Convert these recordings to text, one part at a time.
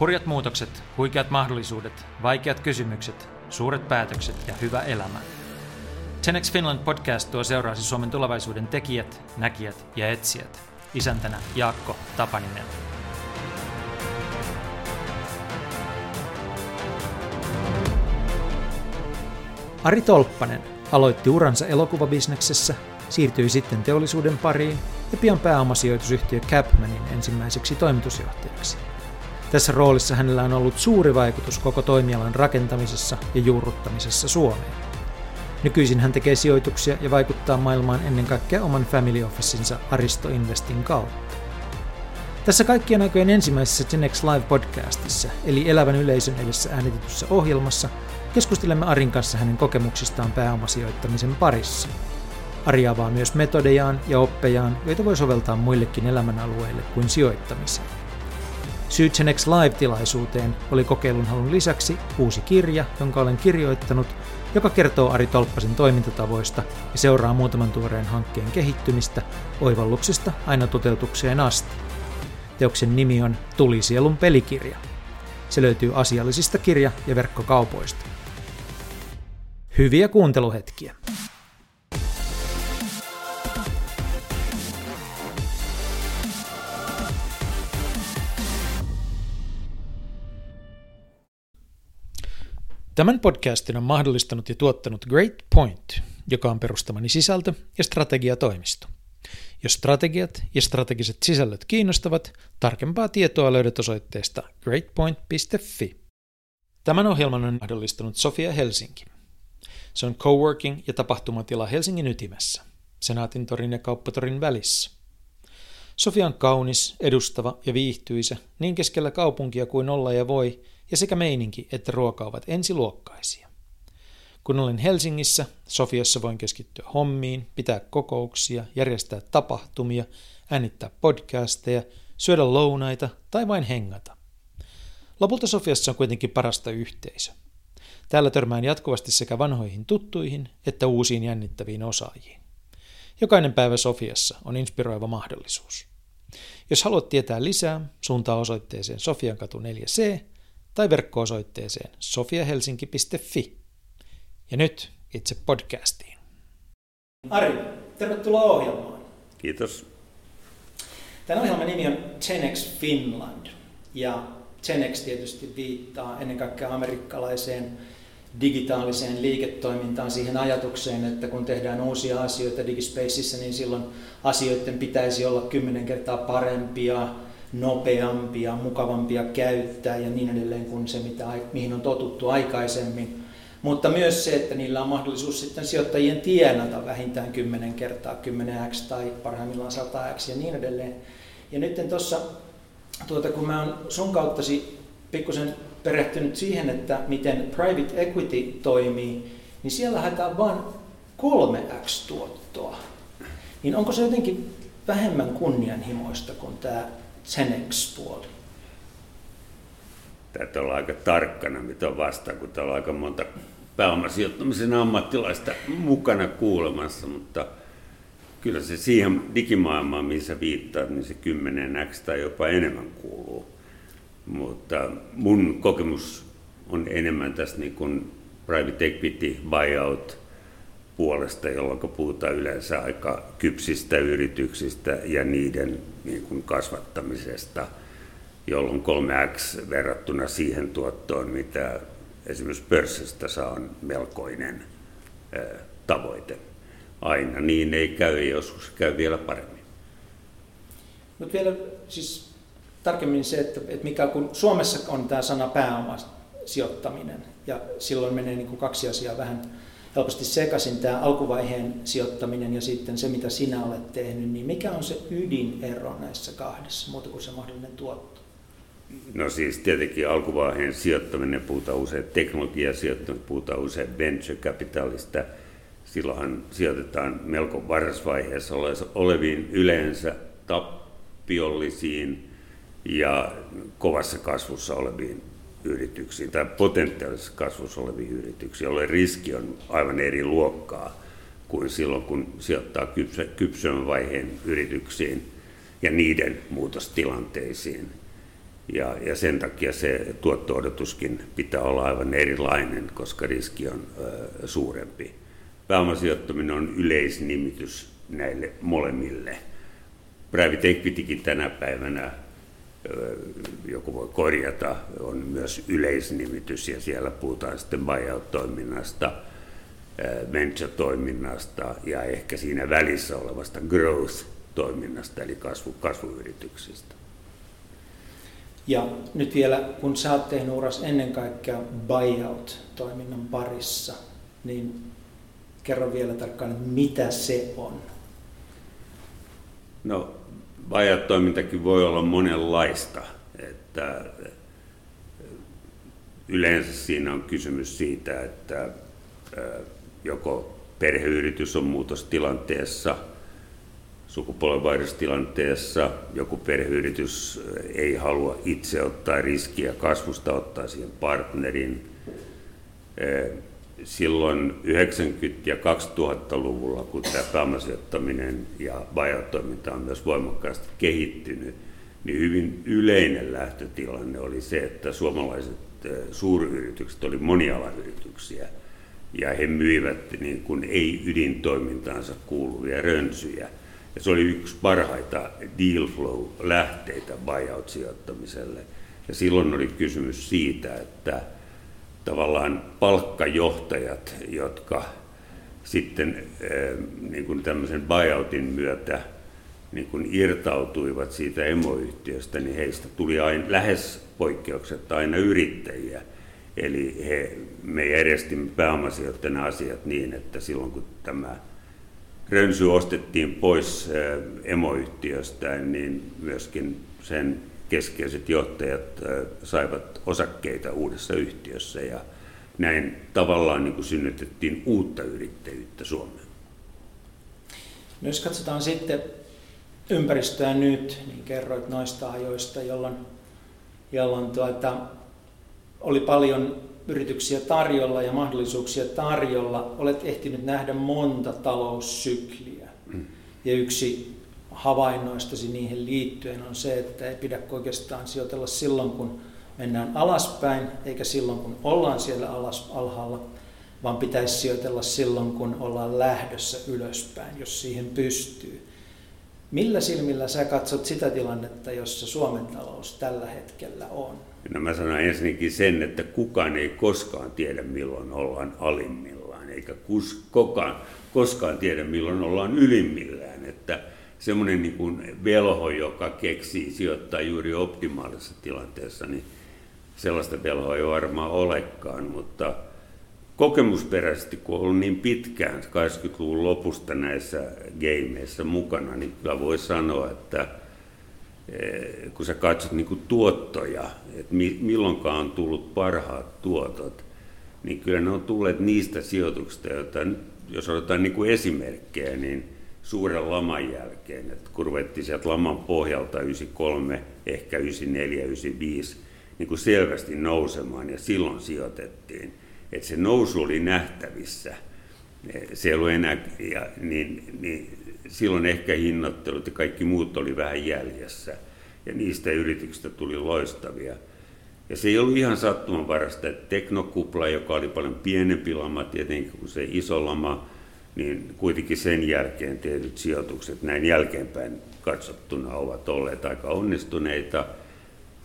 Hurjat muutokset, huikeat mahdollisuudet, vaikeat kysymykset, suuret päätökset ja hyvä elämä. 10 Finland podcast tuo seuraasi Suomen tulevaisuuden tekijät, näkijät ja etsijät. Isäntänä Jaakko Tapaninen. Ari Tolppanen aloitti uransa elokuvabisneksessä, siirtyi sitten teollisuuden pariin ja pian pääomasijoitusyhtiö Capmanin ensimmäiseksi toimitusjohtajaksi. Tässä roolissa hänellä on ollut suuri vaikutus koko toimialan rakentamisessa ja juurruttamisessa Suomeen. Nykyisin hän tekee sijoituksia ja vaikuttaa maailmaan ennen kaikkea oman family officinsa Aristo Investin kautta. Tässä kaikkien aikojen ensimmäisessä Genex Live-podcastissa, eli elävän yleisön edessä äänitetyssä ohjelmassa, keskustelemme Arin kanssa hänen kokemuksistaan pääomasijoittamisen parissa. Ari avaa myös metodejaan ja oppejaan, joita voi soveltaa muillekin elämänalueille kuin sijoittamiseen. Syytsenex Live-tilaisuuteen oli kokeilun halun lisäksi uusi kirja, jonka olen kirjoittanut, joka kertoo Ari Tolppasen toimintatavoista ja seuraa muutaman tuoreen hankkeen kehittymistä oivalluksesta aina toteutukseen asti. Teoksen nimi on Tulisielun pelikirja. Se löytyy asiallisista kirja- ja verkkokaupoista. Hyviä kuunteluhetkiä! Tämän podcastin on mahdollistanut ja tuottanut Great Point, joka on perustamani sisältö- ja strategiatoimisto. Jos strategiat ja strategiset sisällöt kiinnostavat, tarkempaa tietoa löydät osoitteesta greatpoint.fi. Tämän ohjelman on mahdollistanut Sofia Helsinki. Se on coworking ja tapahtumatila Helsingin ytimessä, Senaatin torin ja Kauppatorin välissä. Sofia on kaunis, edustava ja viihtyisä niin keskellä kaupunkia kuin olla ja voi – ja sekä meininki että ruoka ovat ensiluokkaisia. Kun olen Helsingissä, Sofiassa voin keskittyä hommiin, pitää kokouksia, järjestää tapahtumia, äänittää podcasteja, syödä lounaita tai vain hengata. Lopulta Sofiassa on kuitenkin parasta yhteisö. Täällä törmään jatkuvasti sekä vanhoihin tuttuihin että uusiin jännittäviin osaajiin. Jokainen päivä Sofiassa on inspiroiva mahdollisuus. Jos haluat tietää lisää, suuntaa osoitteeseen Sofiankatu 4C tai verkko-osoitteeseen sofiahelsinki.fi. Ja nyt itse podcastiin. Ari, tervetuloa ohjelmaan. Kiitos. Tämän ohjelman nimi on 10x Finland. Ja 10x tietysti viittaa ennen kaikkea amerikkalaiseen digitaaliseen liiketoimintaan, siihen ajatukseen, että kun tehdään uusia asioita digispacessa, niin silloin asioiden pitäisi olla kymmenen kertaa parempia, nopeampia, mukavampia käyttää ja niin edelleen kuin se, mitä, mihin on totuttu aikaisemmin. Mutta myös se, että niillä on mahdollisuus sitten sijoittajien tienata vähintään 10 kertaa 10x tai parhaimmillaan 100x ja niin edelleen. Ja nyt tuossa, tuota, kun mä oon sun kauttasi pikkusen perehtynyt siihen, että miten private equity toimii, niin siellä haetaan vain 3x tuottoa. Niin onko se jotenkin vähemmän kunnianhimoista kuin tämä Zenex-puoli? Täytyy olla aika tarkkana, mitä on vastaan, kun täällä on aika monta pääomasijoittamisen ammattilaista mukana kuulemassa, mutta kyllä se siihen digimaailmaan, missä viittaat, niin se 10x tai jopa enemmän kuuluu. Mutta mun kokemus on enemmän tässä niin kuin private equity buyout puolesta, jolloin puhutaan yleensä aika kypsistä yrityksistä ja niiden niin kuin kasvattamisesta, jolloin 3x verrattuna siihen tuottoon, mitä esimerkiksi pörssistä saa, on melkoinen tavoite. Aina niin ei käy, joskus käy vielä paremmin. Mutta vielä siis tarkemmin se, että, että mikä kun Suomessa on tämä sana pääomasijoittaminen ja silloin menee niin kuin kaksi asiaa vähän helposti sekaisin tämä alkuvaiheen sijoittaminen ja sitten se, mitä sinä olet tehnyt, niin mikä on se ydinero näissä kahdessa, muuta kuin se mahdollinen tuotto? No siis tietenkin alkuvaiheen sijoittaminen, puhutaan usein teknologiasijoittaminen, puhutaan usein venture capitalista. Silloinhan sijoitetaan melko varhaisvaiheessa oleviin yleensä tappiollisiin ja kovassa kasvussa oleviin yrityksiin tai potentiaalisessa kasvussa oleviin yrityksiin, jolloin riski on aivan eri luokkaa kuin silloin, kun sijoittaa kypsön vaiheen yrityksiin ja niiden muutostilanteisiin. Ja, ja sen takia se tuotto-odotuskin pitää olla aivan erilainen, koska riski on ö, suurempi. Pääomasijoittaminen on yleisnimitys näille molemmille. Private equitykin tänä päivänä, joku voi korjata, on myös yleisnimitys ja siellä puhutaan sitten buyout-toiminnasta, venture-toiminnasta ja ehkä siinä välissä olevasta growth-toiminnasta eli kasvu, kasvuyrityksistä. Ja nyt vielä, kun sä oot tehnyt uras ennen kaikkea buyout-toiminnan parissa, niin kerro vielä tarkkaan, mitä se on. No, buyout-toimintakin voi olla monenlaista. Että yleensä siinä on kysymys siitä, että joko perheyritys on muutostilanteessa – sukupolvenvaihdostilanteessa joku perheyritys ei halua itse ottaa riskiä kasvusta, ottaa siihen partnerin. Silloin 90- ja 2000-luvulla, kun tämä pääomasijoittaminen ja buyout-toiminta on myös voimakkaasti kehittynyt, niin hyvin yleinen lähtötilanne oli se, että suomalaiset suuryritykset oli monialayrityksiä ja he myivät niin kuin ei-ydintoimintaansa kuuluvia rönsyjä – ja se oli yksi parhaita deal flow-lähteitä buyout-sijoittamiselle. Ja silloin oli kysymys siitä, että tavallaan palkkajohtajat, jotka sitten eh, niin kuin tämmöisen buyoutin myötä niin kuin irtautuivat siitä emoyhtiöstä, niin heistä tuli aina, lähes poikkeuksetta aina yrittäjiä. Eli he, me järjestimme pääomasijoittajana asiat niin, että silloin kun tämä Rönsy ostettiin pois äh, emoyhtiöstä, niin myöskin sen keskeiset johtajat äh, saivat osakkeita uudessa yhtiössä ja näin tavallaan niin kuin synnytettiin uutta yrittäjyyttä Suomeen. No jos katsotaan sitten ympäristöä nyt, niin kerroit noista ajoista, jolloin, jolloin tuota, oli paljon yrityksiä tarjolla ja mahdollisuuksia tarjolla. Olet ehtinyt nähdä monta taloussykliä. Mm. Ja yksi havainnoistasi niihin liittyen on se, että ei pidä oikeastaan sijoitella silloin, kun mennään alaspäin, eikä silloin, kun ollaan siellä alas, alhaalla, vaan pitäisi sijoitella silloin, kun ollaan lähdössä ylöspäin, jos siihen pystyy. Millä silmillä sä katsot sitä tilannetta, jossa Suomen talous tällä hetkellä on? No mä sanon ensinnäkin sen, että kukaan ei koskaan tiedä milloin ollaan alimmillaan, eikä kus, kokaan, koskaan tiedä milloin ollaan ylimmillään. Että semmoinen niin kuin velho, joka keksii sijoittaa juuri optimaalisessa tilanteessa, niin sellaista velhoa ei varmaan olekaan, mutta kokemusperäisesti, kun on ollut niin pitkään 80-luvun lopusta näissä gameissa mukana, niin kyllä voi sanoa, että Eh, kun sä katsot niin kuin tuottoja, että milloinkaan on tullut parhaat tuotot, niin kyllä ne on tulleet niistä sijoituksista, joita jos otetaan niin kuin esimerkkejä, niin suuren laman jälkeen, että kun ruvettiin sieltä laman pohjalta 93, ehkä 94, 95, niin kuin selvästi nousemaan ja silloin sijoitettiin, että se nousu oli nähtävissä. Se ei ollut enää, ja, niin, niin silloin ehkä hinnoittelut ja kaikki muut oli vähän jäljessä. Ja niistä yrityksistä tuli loistavia. Ja se ei ollut ihan sattumanvarasta, että teknokupla, joka oli paljon pienempi lama tietenkin kuin se iso lama, niin kuitenkin sen jälkeen tehdyt sijoitukset näin jälkeenpäin katsottuna ovat olleet aika onnistuneita.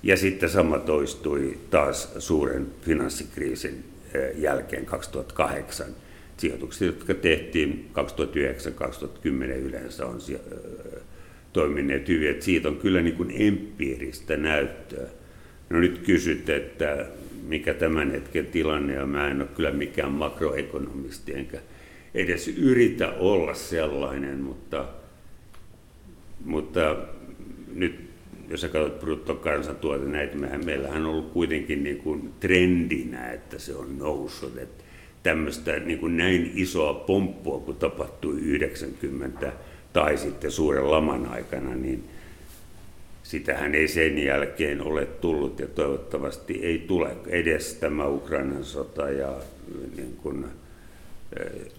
Ja sitten sama toistui taas suuren finanssikriisin eh, jälkeen 2008 sijoitukset, jotka tehtiin 2009-2010 yleensä on toimineet hyvin. Että siitä on kyllä niin kuin empiiristä näyttöä. No nyt kysyt, että mikä tämän hetken tilanne on. Mä en ole kyllä mikään makroekonomisti, enkä edes yritä olla sellainen, mutta, mutta nyt jos sä katsot bruttokansantuote näitä, mehän, meillähän on ollut kuitenkin niin kuin trendinä, että se on noussut. Että tämmöistä niin kuin näin isoa pomppua, kun tapahtui 90 tai sitten suuren laman aikana, niin sitähän ei sen jälkeen ole tullut ja toivottavasti ei tule edes tämä Ukrainan sota ja niin kuin,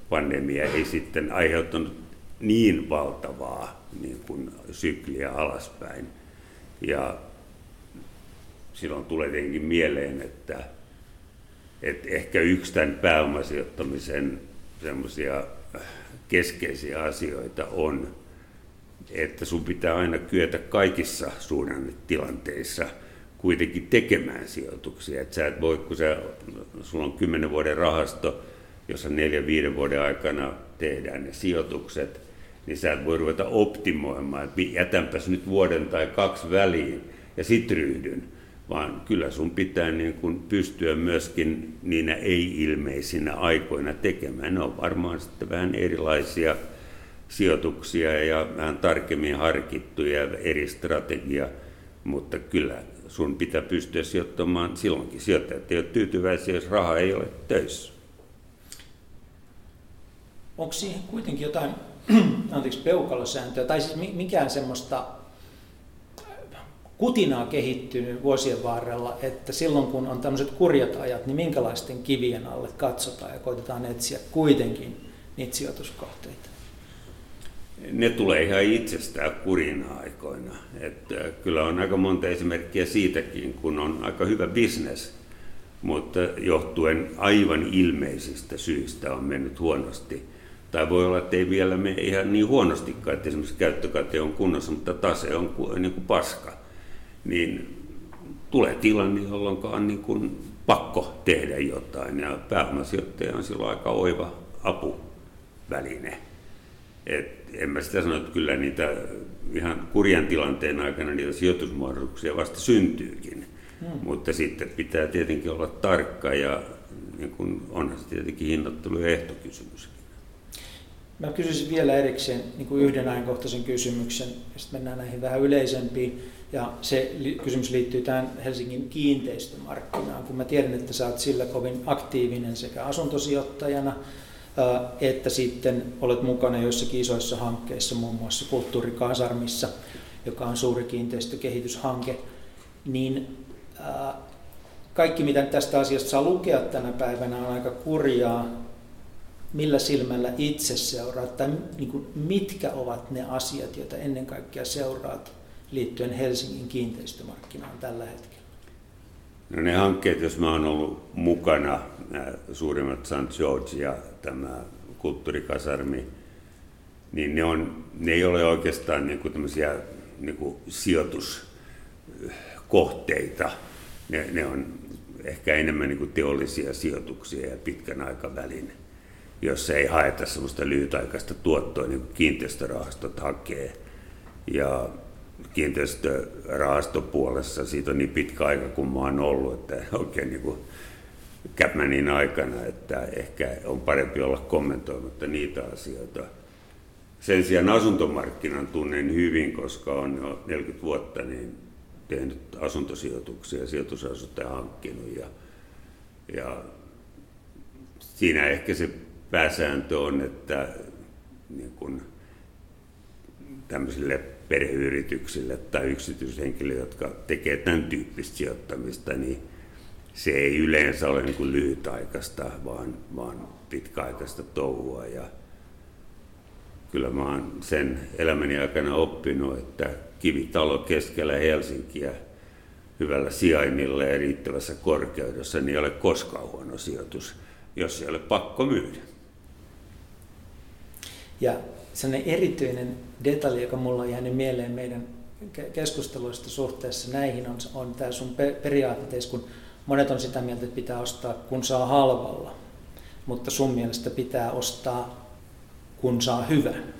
pandemia ei sitten aiheuttanut niin valtavaa niin kuin sykliä alaspäin. Ja silloin tulee tietenkin mieleen, että, että ehkä yksi tämän pääomasijoittamisen semmoisia keskeisiä asioita on, että sun pitää aina kyetä kaikissa suhdannetilanteissa kuitenkin tekemään sijoituksia. Että sä et voi, kun sä, sulla on kymmenen vuoden rahasto, jossa neljän, viiden vuoden aikana tehdään ne sijoitukset, niin sä et voi ruveta optimoimaan, että jätänpäs nyt vuoden tai kaksi väliin ja sit ryhdyn. Vaan kyllä sun pitää niin kun pystyä myöskin niinä ei-ilmeisinä aikoina tekemään. Ne on varmaan sitten vähän erilaisia sijoituksia ja vähän tarkemmin harkittuja eri strategia, mutta kyllä sun pitää pystyä sijoittamaan silloinkin. Sijoittajat ei ole tyytyväisiä, jos raha ei ole töissä. Onko siihen kuitenkin jotain anteeksi, peukalosääntöä, tai siis mikään semmoista kutinaa kehittynyt vuosien varrella, että silloin kun on tämmöiset kurjat ajat, niin minkälaisten kivien alle katsotaan ja koitetaan etsiä kuitenkin niitä sijoituskohteita? Ne tulee ihan itsestään kurina aikoina. Että kyllä on aika monta esimerkkiä siitäkin, kun on aika hyvä bisnes, mutta johtuen aivan ilmeisistä syistä on mennyt huonosti – tai voi olla, että ei vielä mene ihan niin huonostikaan, että esimerkiksi käyttökate on kunnossa, mutta tase on niin kuin paska. Niin tulee tilanne, jolloin on niin kuin pakko tehdä jotain. Ja pääomasijoittaja on silloin aika oiva apuväline. Et en mä sitä sano, että kyllä niitä ihan kurjan tilanteen aikana niitä sijoitusmuodoksia vasta syntyykin. Hmm. Mutta sitten pitää tietenkin olla tarkka ja niin kun onhan se tietenkin hinnoittelu ja ehtokysymys. Mä kysyisin vielä erikseen niin kuin yhden ajankohtaisen kysymyksen, ja sitten mennään näihin vähän yleisempiin. Ja se kysymys liittyy tähän Helsingin kiinteistömarkkinaan, kun mä tiedän, että sä oot sillä kovin aktiivinen sekä asuntosijoittajana, että sitten olet mukana joissakin isoissa hankkeissa, muun muassa Kulttuurikasarmissa, joka on suuri kiinteistökehityshanke, niin kaikki mitä tästä asiasta saa lukea tänä päivänä on aika kurjaa, millä silmällä itse seuraat, tai niin kuin, mitkä ovat ne asiat, joita ennen kaikkea seuraat liittyen Helsingin kiinteistömarkkinaan tällä hetkellä? No ne hankkeet, jos mä oon ollut mukana, nämä suurimmat St. George ja tämä kulttuurikasarmi, niin ne, on, ne ei ole oikeastaan niin kuin tämmöisiä niin kuin sijoituskohteita. Ne, ne on ehkä enemmän niin kuin teollisia sijoituksia ja pitkän aikavälin jossa ei haeta sellaista lyhytaikaista tuottoa, niin kiinteistörahastot hakee. Ja kiinteistörahastopuolessa siitä on niin pitkä aika, kun mä oon ollut, että oikein niin kuin Capmanin aikana, että ehkä on parempi olla kommentoimatta niitä asioita. Sen sijaan asuntomarkkinan tunnen hyvin, koska on jo 40 vuotta niin tehnyt asuntosijoituksia, sijoitusasuntoja hankkinut ja, ja siinä ehkä se pääsääntö on, että niin kuin tämmöisille perheyrityksille tai yksityishenkilöille, jotka tekevät tämän tyyppistä sijoittamista, niin se ei yleensä ole niin kuin lyhytaikaista, vaan, vaan pitkäaikaista touhua. Ja kyllä mä oon sen elämäni aikana oppinut, että kivitalo keskellä Helsinkiä hyvällä sijainnilla ja riittävässä korkeudessa niin ei ole koskaan huono sijoitus, jos ei ole pakko myydä. Ja sellainen erityinen detalji, joka mulla on jäänyt mieleen meidän keskusteluista suhteessa näihin, on, on tämä sun periaatteessa, kun monet on sitä mieltä, että pitää ostaa kun saa halvalla, mutta sun mielestä pitää ostaa kun saa hyvän.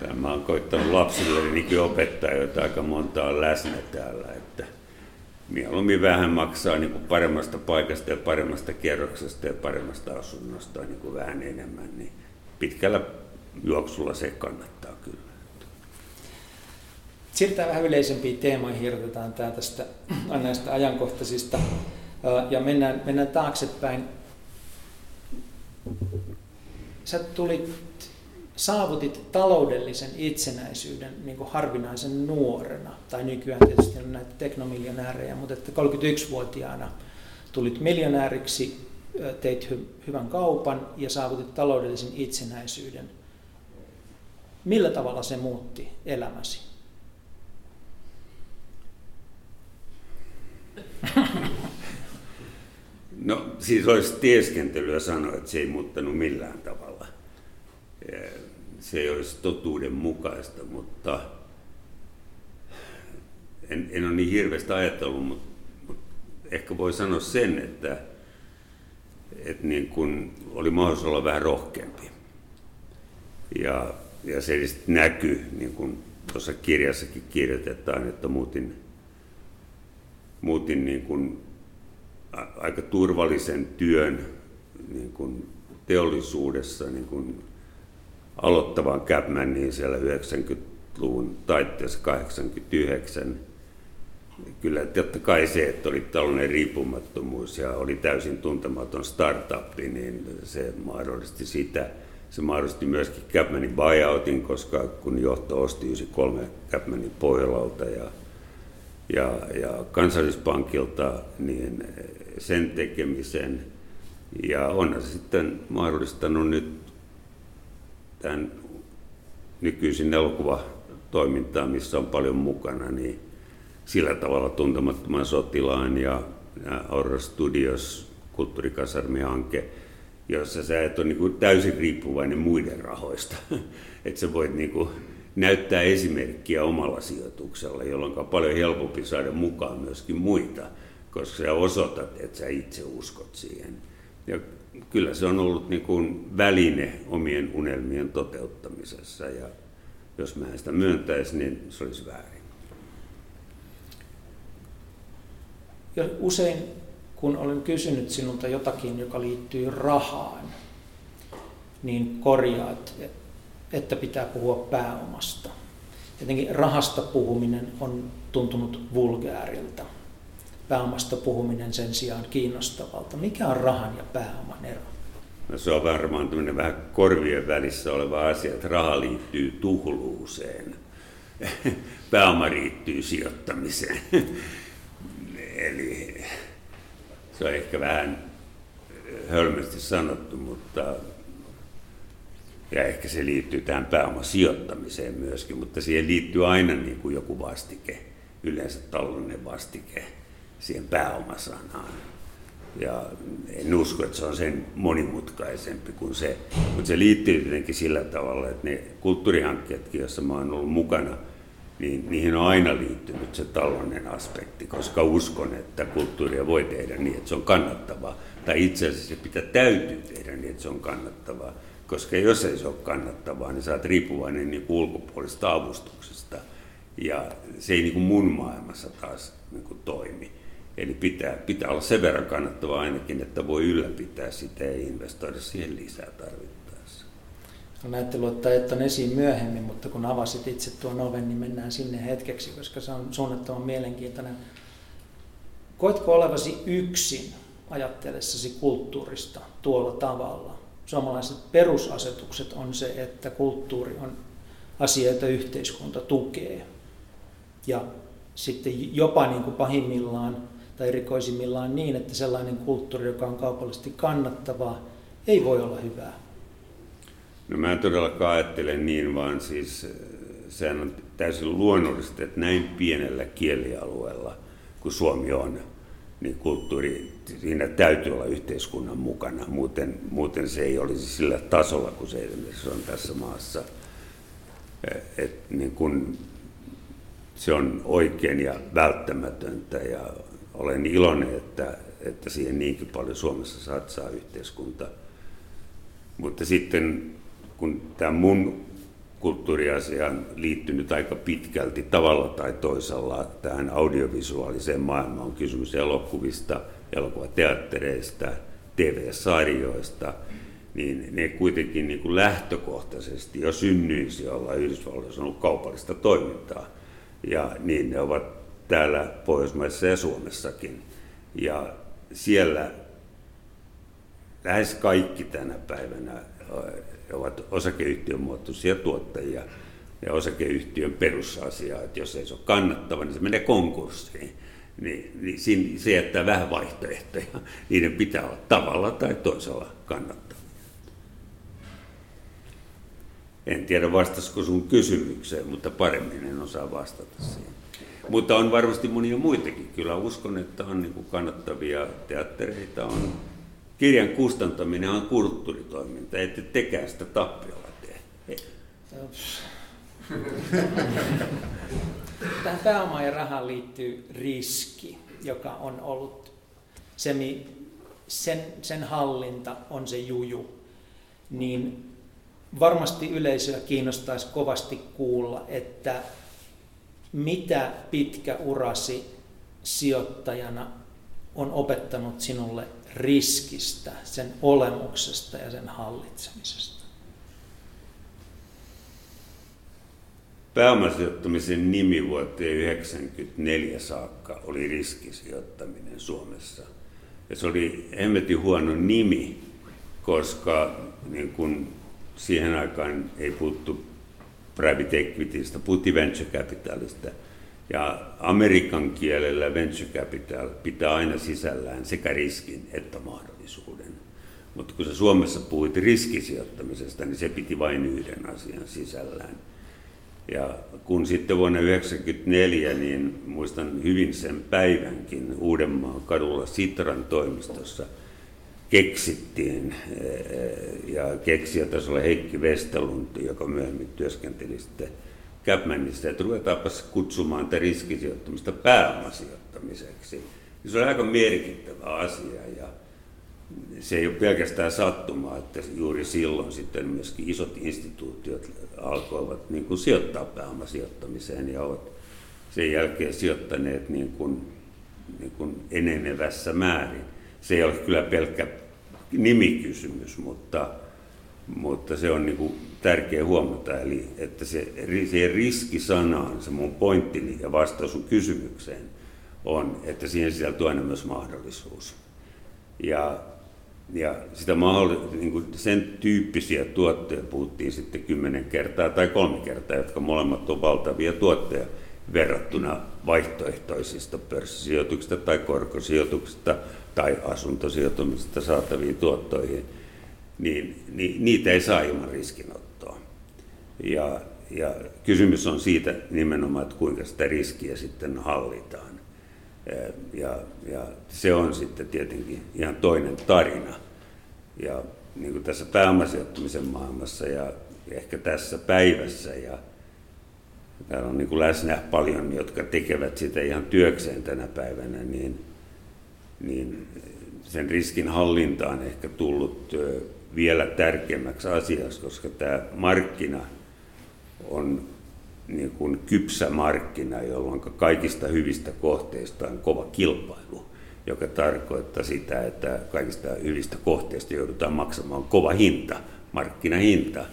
Tämä on koittanut lapsille opettaa, joita aika monta on läsnä täällä, että mieluummin vähän maksaa niin kuin paremmasta paikasta ja paremmasta kerroksesta ja paremmasta asunnosta niin kuin vähän enemmän, niin pitkällä juoksulla se kannattaa kyllä. Siirrytään vähän yleisempiin teemoihin, irrotetaan tämä tästä näistä ajankohtaisista ja mennään, mennään taaksepäin. Sä tulit saavutit taloudellisen itsenäisyyden niin kuin harvinaisen nuorena, tai nykyään tietysti on näitä teknomiljonäärejä, mutta että 31-vuotiaana tulit miljonääriksi, teit hy- hyvän kaupan ja saavutit taloudellisen itsenäisyyden. Millä tavalla se muutti elämäsi? No siis olisi tieskentelyä sanoa, että se ei muuttanut millään tavalla se ei olisi totuuden mukaista, mutta en, en ole niin hirveästi ajatellut, mutta, mutta ehkä voi sanoa sen, että, että niin kun oli mahdollisuus olla vähän rohkeampi. Ja, ja se näkyy, niin kuin tuossa kirjassakin kirjoitetaan, että muutin, muutin niin kuin aika turvallisen työn niin kuin teollisuudessa niin kuin aloittavan Capmaniin siellä 90-luvun taitteessa 89. Kyllä totta kai se, että oli tällainen riippumattomuus ja oli täysin tuntematon startup, niin se mahdollisti sitä. Se mahdollisti myöskin Capmanin buyoutin, koska kun johto osti 93 Capmanin Pohjolalta ja, ja, ja kansallispankilta, niin sen tekemisen. Ja on se sitten mahdollistanut nyt tämän nykyisin elokuvatoimintaa, missä on paljon mukana, niin sillä tavalla tuntemattoman sotilaan ja Aura Studios kulttuurikasarmi-hanke, jossa sä et ole niin täysin riippuvainen muiden rahoista. että sä voit niin kuin näyttää esimerkkiä omalla sijoituksella, jolloin on paljon helpompi saada mukaan myöskin muita koska sä osoitat, että sä itse uskot siihen. Ja kyllä se on ollut niin kuin väline omien unelmien toteuttamisessa ja jos mä en sitä myöntäisi, niin se olisi väärin. Ja usein kun olen kysynyt sinulta jotakin, joka liittyy rahaan, niin korjaat, että pitää puhua pääomasta. Jotenkin rahasta puhuminen on tuntunut vulgääriltä pääomasta puhuminen sen sijaan kiinnostavalta. Mikä on rahan ja pääoman ero? No se on varmaan tämmöinen vähän korvien välissä oleva asia, että raha liittyy tuhluuseen, pääoma liittyy sijoittamiseen. Eli se on ehkä vähän hölmästi sanottu, mutta ja ehkä se liittyy tähän pääomasijoittamiseen myöskin, mutta siihen liittyy aina niin kuin joku vastike, yleensä taloudellinen vastike siihen pääomasanaan. Ja en usko, että se on sen monimutkaisempi kuin se, mutta se liittyy tietenkin sillä tavalla, että ne kulttuurihankkeetkin, joissa mä oon ollut mukana, niin niihin on aina liittynyt se taloudellinen aspekti, koska uskon, että kulttuuria voi tehdä niin, että se on kannattavaa. Tai itse asiassa se pitää täytyy tehdä niin, että se on kannattavaa. Koska jos ei se ole kannattavaa, niin sä oot riippuvainen niin ulkopuolista avustuksesta. Ja se ei niin kuin mun maailmassa taas niin kuin toimi. Eli pitää, pitää olla sen verran kannattava ainakin, että voi ylläpitää sitä ja investoida siihen lisää tarvittaessa. No näette luottaa että esiin myöhemmin, mutta kun avasit itse tuon oven, niin mennään sinne hetkeksi, koska se on suunnattoman mielenkiintoinen. Koetko olevasi yksin ajattelessasi kulttuurista tuolla tavalla? Suomalaiset perusasetukset on se, että kulttuuri on asia, jota yhteiskunta tukee. Ja sitten jopa niin kuin pahimmillaan tai erikoisimmillaan niin, että sellainen kulttuuri, joka on kaupallisesti kannattavaa, ei voi olla hyvää. No mä en todellakaan ajattele niin, vaan siis eh, sehän on täysin luonnollista, että näin pienellä kielialueella kuin Suomi on, niin kulttuuri, siinä täytyy olla yhteiskunnan mukana, muuten, muuten se ei olisi sillä tasolla kuin se esimerkiksi on tässä maassa. Eh, et niin kun se on oikein ja välttämätöntä ja olen iloinen, että, että siihen niinkin paljon Suomessa satsaa yhteiskunta. Mutta sitten kun tämä mun kulttuuriasia on liittynyt aika pitkälti tavalla tai toisella tähän audiovisuaaliseen maailmaan. On kysymys elokuvista, elokuvateattereista, TV-sarjoista, niin ne kuitenkin niin kuin lähtökohtaisesti jo synnyisi olla Yhdysvalloissa on ollut kaupallista toimintaa. Ja niin ne ovat täällä Pohjoismaissa ja Suomessakin. Ja siellä lähes kaikki tänä päivänä ovat osakeyhtiön muotoisia tuottajia ja osakeyhtiön perusasia, että jos ei se ole kannattava, niin se menee konkurssiin. Niin, niin se jättää vähän vaihtoehtoja. Niiden pitää olla tavalla tai toisella kannattavia. En tiedä vastasiko sun kysymykseen, mutta paremmin en osaa vastata siihen. Mutta on varmasti monia muitakin. Kyllä uskon, että on niin kannattavia teattereita. On. Kirjan kustantaminen on kulttuuritoiminta, ette tekään sitä tappiolla tee. Tähän pääomaan ja rahaan liittyy riski, joka on ollut se, sen, sen hallinta on se juju. Niin varmasti yleisöä kiinnostaisi kovasti kuulla, että mitä pitkä urasi sijoittajana on opettanut sinulle riskistä, sen olemuksesta ja sen hallitsemisesta? Pääomasijoittamisen nimi vuoteen 1994 saakka oli riskisijoittaminen Suomessa. Ja se oli hemmetin huono nimi, koska niin kun siihen aikaan ei puhuttu private equitystä, puhuttiin venture capitalista. Ja amerikan kielellä venture capital pitää aina sisällään sekä riskin että mahdollisuuden. Mutta kun sä Suomessa puhuit riskisijoittamisesta, niin se piti vain yhden asian sisällään. Ja kun sitten vuonna 1994, niin muistan hyvin sen päivänkin Uudenmaan kadulla Sitran toimistossa – keksittiin, ja keksijä tasolla Heikki Westerlund, joka myöhemmin työskenteli sitten Capmanissa, että ruvetaanpa kutsumaan tätä riskisijoittamista pääomasijoittamiseksi. Se on aika merkittävä asia ja se ei ole pelkästään sattumaa, että juuri silloin sitten myöskin isot instituutiot alkoivat niin kuin sijoittaa pääomasijoittamiseen ja ovat sen jälkeen sijoittaneet niin kuin, niin kuin enenevässä määrin. Se ei ole kyllä pelkkä nimikysymys, mutta, mutta se on niin kuin tärkeä huomata, eli että se, se riskisanaan, se mun pointtini ja vastaus sun kysymykseen on, että siihen sisältyy aina myös mahdollisuus. Ja, ja sitä mahdollis- niin kuin sen tyyppisiä tuotteita puhuttiin sitten kymmenen kertaa tai kolme kertaa, jotka molemmat on valtavia tuotteja verrattuna vaihtoehtoisista pörssisijoituksista tai korkosijoituksista tai asuntosijoitumisesta saataviin tuottoihin, niin, niin niitä ei saa ilman riskinottoa. Ja, ja kysymys on siitä nimenomaan, että kuinka sitä riskiä sitten hallitaan. Ja, ja se on sitten tietenkin ihan toinen tarina. Ja niin kuin tässä pääomasijoittamisen maailmassa ja ehkä tässä päivässä ja täällä on niin läsnä paljon, jotka tekevät sitä ihan työkseen tänä päivänä, niin – niin sen riskin hallinta on ehkä tullut vielä tärkeämmäksi asiaksi, koska tämä markkina on niin kuin kypsä markkina, jolloin kaikista hyvistä kohteista on kova kilpailu, joka tarkoittaa sitä, että kaikista hyvistä kohteista joudutaan maksamaan kova hinta, markkinahinta,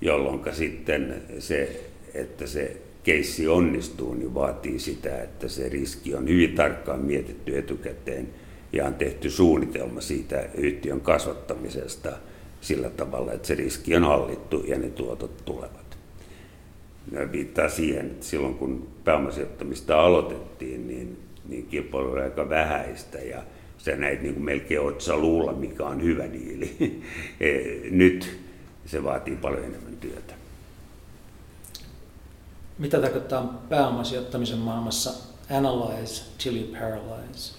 jolloin sitten se, että se keissi onnistuu, niin vaatii sitä, että se riski on hyvin tarkkaan mietitty etukäteen ja on tehty suunnitelma siitä yhtiön kasvattamisesta sillä tavalla, että se riski on hallittu ja ne tuotot tulevat. Ja viittaa siihen, että silloin kun pääomasijoittamista aloitettiin, niin, niin kilpailu oli aika vähäistä ja se näit niin kuin melkein otsa luulla, mikä on hyvä diili. E, nyt se vaatii paljon enemmän työtä. Mitä tarkoittaa pääomasijoittamisen maailmassa analyze till you paralyze?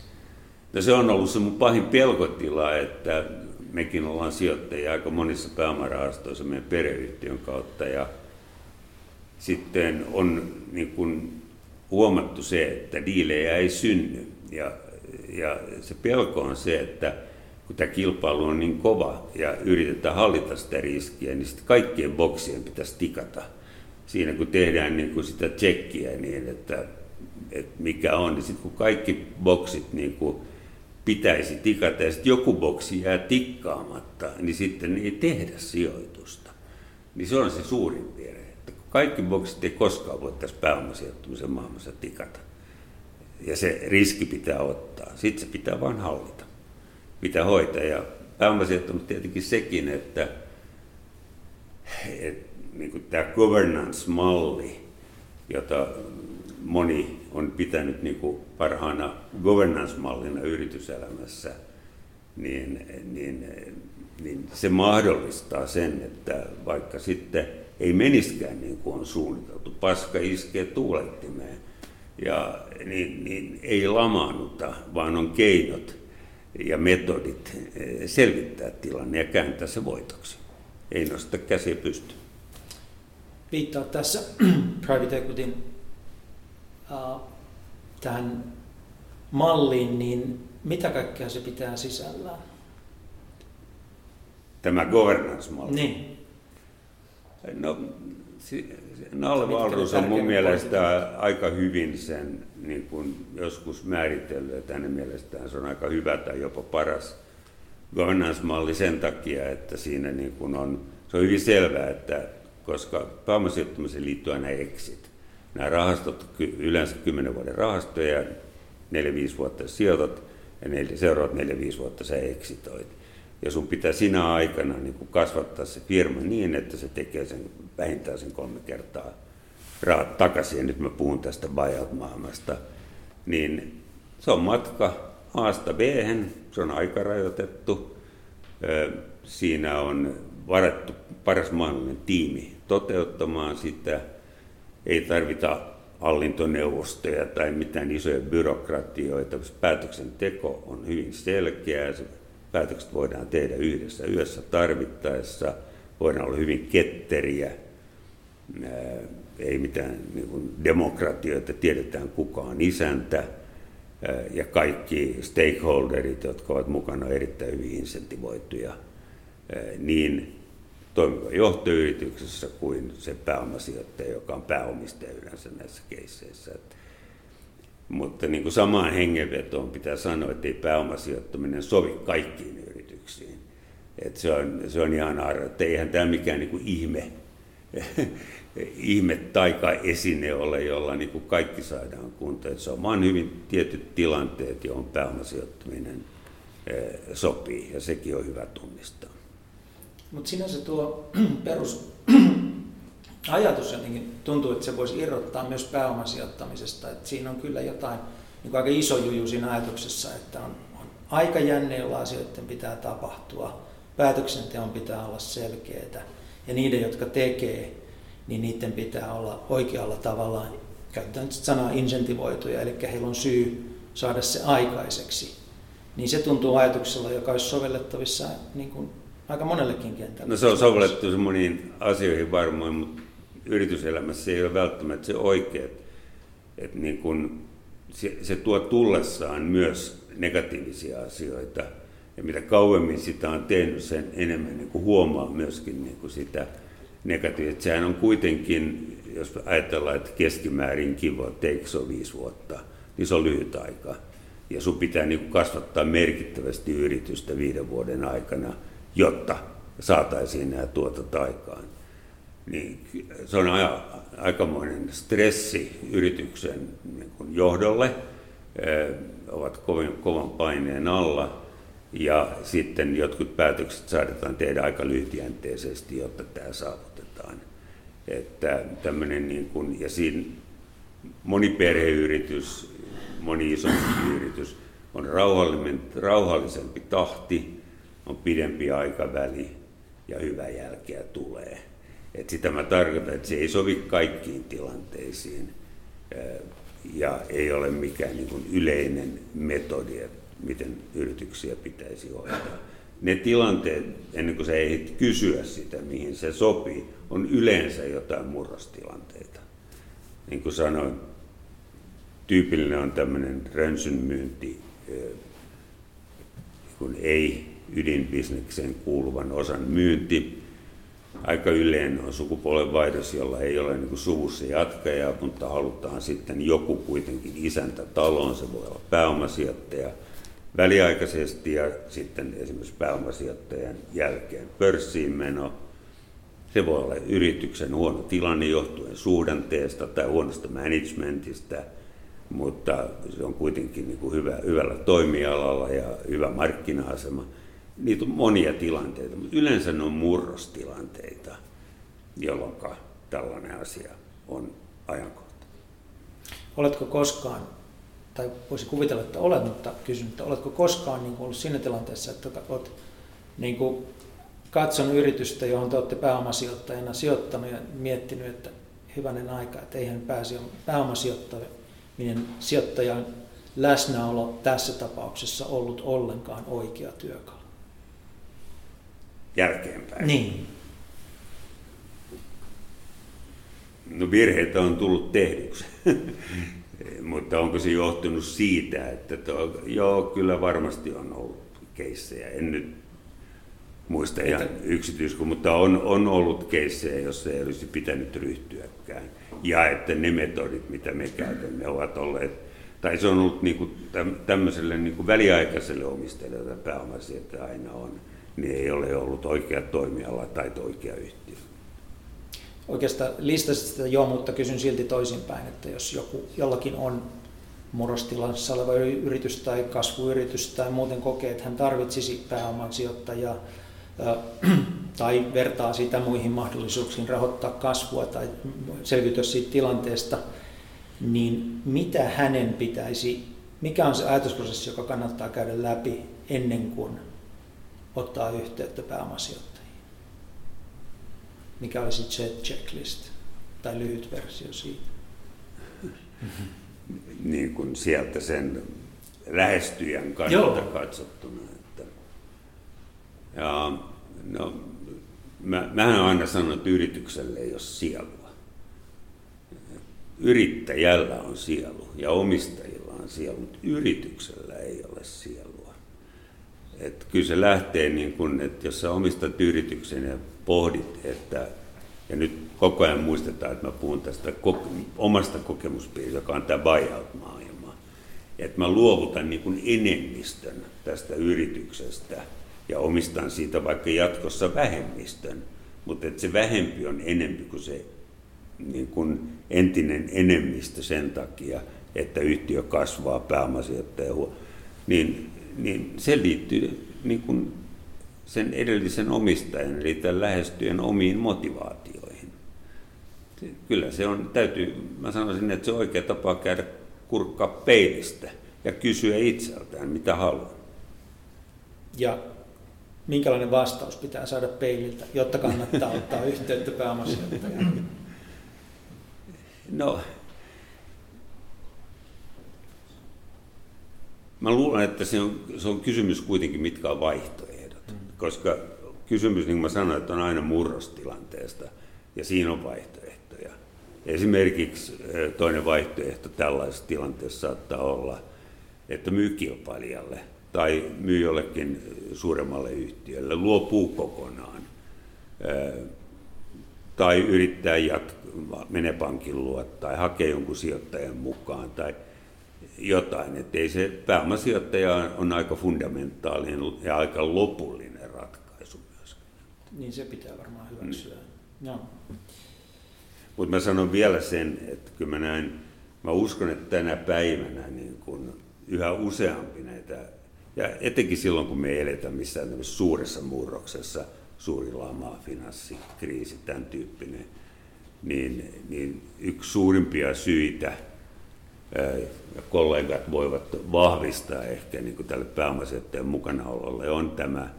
No se on ollut se mun pahin pelkotila, että mekin ollaan sijoittajia aika monissa pääomarahastoissa meidän perheyhtiön kautta ja sitten on niin kuin huomattu se, että diilejä ei synny ja, ja se pelko on se, että kun tämä kilpailu on niin kova ja yritetään hallita sitä riskiä, niin sitten kaikkien boksien pitäisi tikata. Siinä kun tehdään niin kuin sitä tsekkiä niin, että, että mikä on, niin sitten kun kaikki boksit niin kuin pitäisi tikata ja sitten joku boksi jää tikkaamatta, niin sitten ei tehdä sijoitusta. Niin se on se suurin virhe. Että kaikki boksit ei koskaan voi tässä pääomasijoittumisen maailmassa tikata. Ja se riski pitää ottaa. Sitten se pitää vain hallita. Pitää hoitaa. Ja pääomasijoittaminen tietenkin sekin, että, että niin kuin tämä governance-malli, jota moni on pitänyt niin kuin parhaana governance-mallina yrityselämässä, niin, niin, niin se mahdollistaa sen, että vaikka sitten ei meniskään niin kuin on suunniteltu, paska iskee tuulettimeen ja niin, niin ei lamaannuta, vaan on keinot ja metodit eh, selvittää tilanne ja kääntää se voitoksi. Ei nosta käsiä pysty. Viittaa tässä private equityn uh, tähän malliin, niin mitä kaikkea se pitää sisällään? Tämä governance-malli? Niin. No, Nalle Valrus on mun mielestä aika hyvin sen niin kuin joskus määritellyt, että hänen mielestään se on aika hyvä tai jopa paras governance-malli sen takia, että siinä niin kuin on, se on hyvin selvää, että koska pääomasijoittamiseen liittyy aina exit. Nämä rahastot yleensä 10 vuoden rahastoja, 4-5 vuotta sijoitat ja seuraavat 4-5 vuotta sä exitoit. Ja sun pitää sinä aikana niin kuin kasvattaa se firma niin, että se tekee sen vähintään sen kolme kertaa rahat takaisin. Ja nyt mä puhun tästä buyout-maailmasta. Niin se on matka Aasta b se on aikarajoitettu. Siinä on varattu paras mahdollinen tiimi toteuttamaan sitä. Ei tarvita hallintoneuvostoja tai mitään isoja byrokratioita. Päätöksenteko on hyvin selkeää. Päätökset voidaan tehdä yhdessä yössä tarvittaessa. Voidaan olla hyvin ketteriä. Ei mitään niin kuin demokratioita, tiedetään kuka on isäntä. Ja kaikki stakeholderit, jotka ovat mukana, erittäin hyvin insentivoituja. Niin toimiva johtoyrityksessä kuin se pääomasijoittaja, joka on pääomistaja yleensä näissä keisseissä. Mutta niin kuin samaan hengenvetoon pitää sanoa, että ei pääomasijoittaminen sovi kaikkiin yrityksiin. Että se, on, se on ihan arvo, että eihän tämä mikään niin kuin ihme, ihme taika esine ole, jolla niin kuin kaikki saadaan kuntoon. Se on vain hyvin tietyt tilanteet, johon pääomasijoittaminen eh, sopii, ja sekin on hyvä tunnistaa. Mutta sinänsä tuo perus ajatus jotenkin tuntuu, että se voisi irrottaa myös pääomasijoittamisesta. Että siinä on kyllä jotain niin aika iso juju siinä ajatuksessa, että on, on aikajänne, jolla asioiden pitää tapahtua, päätöksenteon pitää olla selkeää ja niiden, jotka tekee, niin niiden pitää olla oikealla tavalla, käytetään nyt sanaa insentivoituja, eli heillä on syy saada se aikaiseksi. Niin se tuntuu ajatuksella, joka olisi sovellettavissa niin kuin aika monellekin kentälle. No se on sovellettu moniin asioihin varmaan, mutta yrityselämässä ei ole välttämättä se oikea. Että niin kun se, se tuo tullessaan myös negatiivisia asioita. Ja mitä kauemmin sitä on tehnyt, sen enemmän niin kuin huomaa myöskin niin kuin sitä negatiivista. Sehän on kuitenkin, jos ajatellaan, että keskimäärin kiva takes on viisi vuotta, niin se on lyhyt aika. Ja sun pitää niin kuin kasvattaa merkittävästi yritystä viiden vuoden aikana – jotta saataisiin nämä tuotot aikaan. Niin se on aikamoinen stressi yrityksen niin johdolle, ovat kovin, kovan paineen alla ja sitten jotkut päätökset saadaan tehdä aika lyhytjänteisesti, jotta tämä saavutetaan. Että tämmöinen niin kuin, ja siinä moni perheyritys, moni isompi yritys on rauhallisempi tahti, on pidempi aikaväli ja hyvä jälkeä tulee. Et sitä mä tarkoitan, että se ei sovi kaikkiin tilanteisiin ja ei ole mikään niin kuin yleinen metodi, että miten yrityksiä pitäisi hoitaa. Ne tilanteet, ennen kuin sä ehdit kysyä sitä, mihin se sopii, on yleensä jotain murrostilanteita. Niin kuin sanoin, tyypillinen on tämmöinen rönsynmyynti, kun ei ydinbisnekseen kuuluvan osan myynti. Aika yleinen on sukupolvenvaihdos, jolla ei ole niin suvussa jatkajaa, mutta halutaan sitten joku kuitenkin isäntä taloon, se voi olla pääomasijoittaja väliaikaisesti ja sitten esimerkiksi pääomasijoittajan jälkeen pörssiin meno. Se voi olla yrityksen huono tilanne johtuen suhdanteesta tai huonosta managementista, mutta se on kuitenkin niin kuin hyvä, hyvällä toimialalla ja hyvä markkina-asema – niitä on monia tilanteita, mutta yleensä ne on murrostilanteita, jolloin tällainen asia on ajankohta. Oletko koskaan, tai voisi kuvitella, että olet, mutta kysyn, että oletko koskaan niin ollut siinä tilanteessa, että olet niin kuin katsonut yritystä, johon te olette pääomasijoittajana sijoittanut ja miettinyt, että hyvänen aika, että eihän pääomasijoittaminen sijoittajan läsnäolo tässä tapauksessa ollut ollenkaan oikea työkalu. Jälkeenpäin. Niin. No virheitä on tullut tehdyksi, mutta onko se johtunut siitä, että tuo, joo, kyllä varmasti on ollut keissejä. En nyt muista ihan että... yksityiskohtia, mutta on, on ollut keissejä, jossa ei olisi pitänyt ryhtyäkään. Ja että ne metodit, mitä me käytämme, ovat olleet, tai se on ollut niin kuin tämmöiselle niin kuin väliaikaiselle omistajalle, jota pääomasijoittaja aina on, niin ei ole ollut oikea toimiala tai oikea yhtiö. Oikeastaan listasit sitä jo, mutta kysyn silti toisinpäin, että jos joku, jollakin on murrostilassa oleva yritys tai kasvuyritys tai muuten kokee, että hän tarvitsisi pääoman sijoittajaa tai vertaa sitä muihin mahdollisuuksiin rahoittaa kasvua tai selviytyä siitä tilanteesta, niin mitä hänen pitäisi, mikä on se ajatusprosessi, joka kannattaa käydä läpi ennen kuin ottaa yhteyttä pääomasijoittajiin? Mikä olisi se checklist tai lyhyt versio siitä? Niin kuin sieltä sen lähestyjän kannalta Joo. katsottuna. Että, ja, no, mä, mähän aina sanon, että yritykselle ei ole sielua. Yrittäjällä on sielu ja omistajilla on sielu, mutta yrityksellä ei ole sielua. Et kyllä se lähtee niin kun, että jos sä omistat yrityksen ja pohdit, että ja nyt koko ajan muistetaan, että mä puhun tästä omasta kokemuspiiristä, joka on tämä buyout-maailma. Että mä luovutan niin kuin enemmistön tästä yrityksestä ja omistan siitä vaikka jatkossa vähemmistön, mutta että se vähempi on enempi kuin se niin kuin entinen enemmistö sen takia, että yhtiö kasvaa pääomasijoittaja, niin, niin se liittyy niin kuin sen edellisen omistajan, eli tämän lähestyjen omiin motivaatioihin. Kyllä se on, täytyy, mä sanoisin, että se on oikea tapa käydä kurkkaa peilistä ja kysyä itseltään, mitä haluaa. Ja minkälainen vastaus pitää saada peililtä, jotta kannattaa ottaa yhteyttä pääomasijoittajaan? No, mä luulen, että se on, se on kysymys kuitenkin, mitkä on vaihtoehto koska kysymys, niin kuin mä sanoin, että on aina murrostilanteesta ja siinä on vaihtoehtoja. Esimerkiksi toinen vaihtoehto tällaisessa tilanteessa saattaa olla, että myy kilpailijalle tai myy jollekin suuremmalle yhtiölle, luopuu kokonaan tai yrittää jatkaa, mene pankin luo tai hakee jonkun sijoittajan mukaan tai jotain. Että ei se pääomasijoittaja on aika fundamentaalinen ja aika lopullinen niin se pitää varmaan hyväksyä. Mm. No. Mutta mä sanon vielä sen, että kyllä mä näin, mä uskon, että tänä päivänä niin kun yhä useampi näitä, ja etenkin silloin kun me eletään missään suuressa murroksessa, suuri lama, finanssikriisi, tämän tyyppinen, niin, niin yksi suurimpia syitä, ja kollegat voivat vahvistaa ehkä niin kuin tälle pääomasijoittajan mukanaololle, on tämä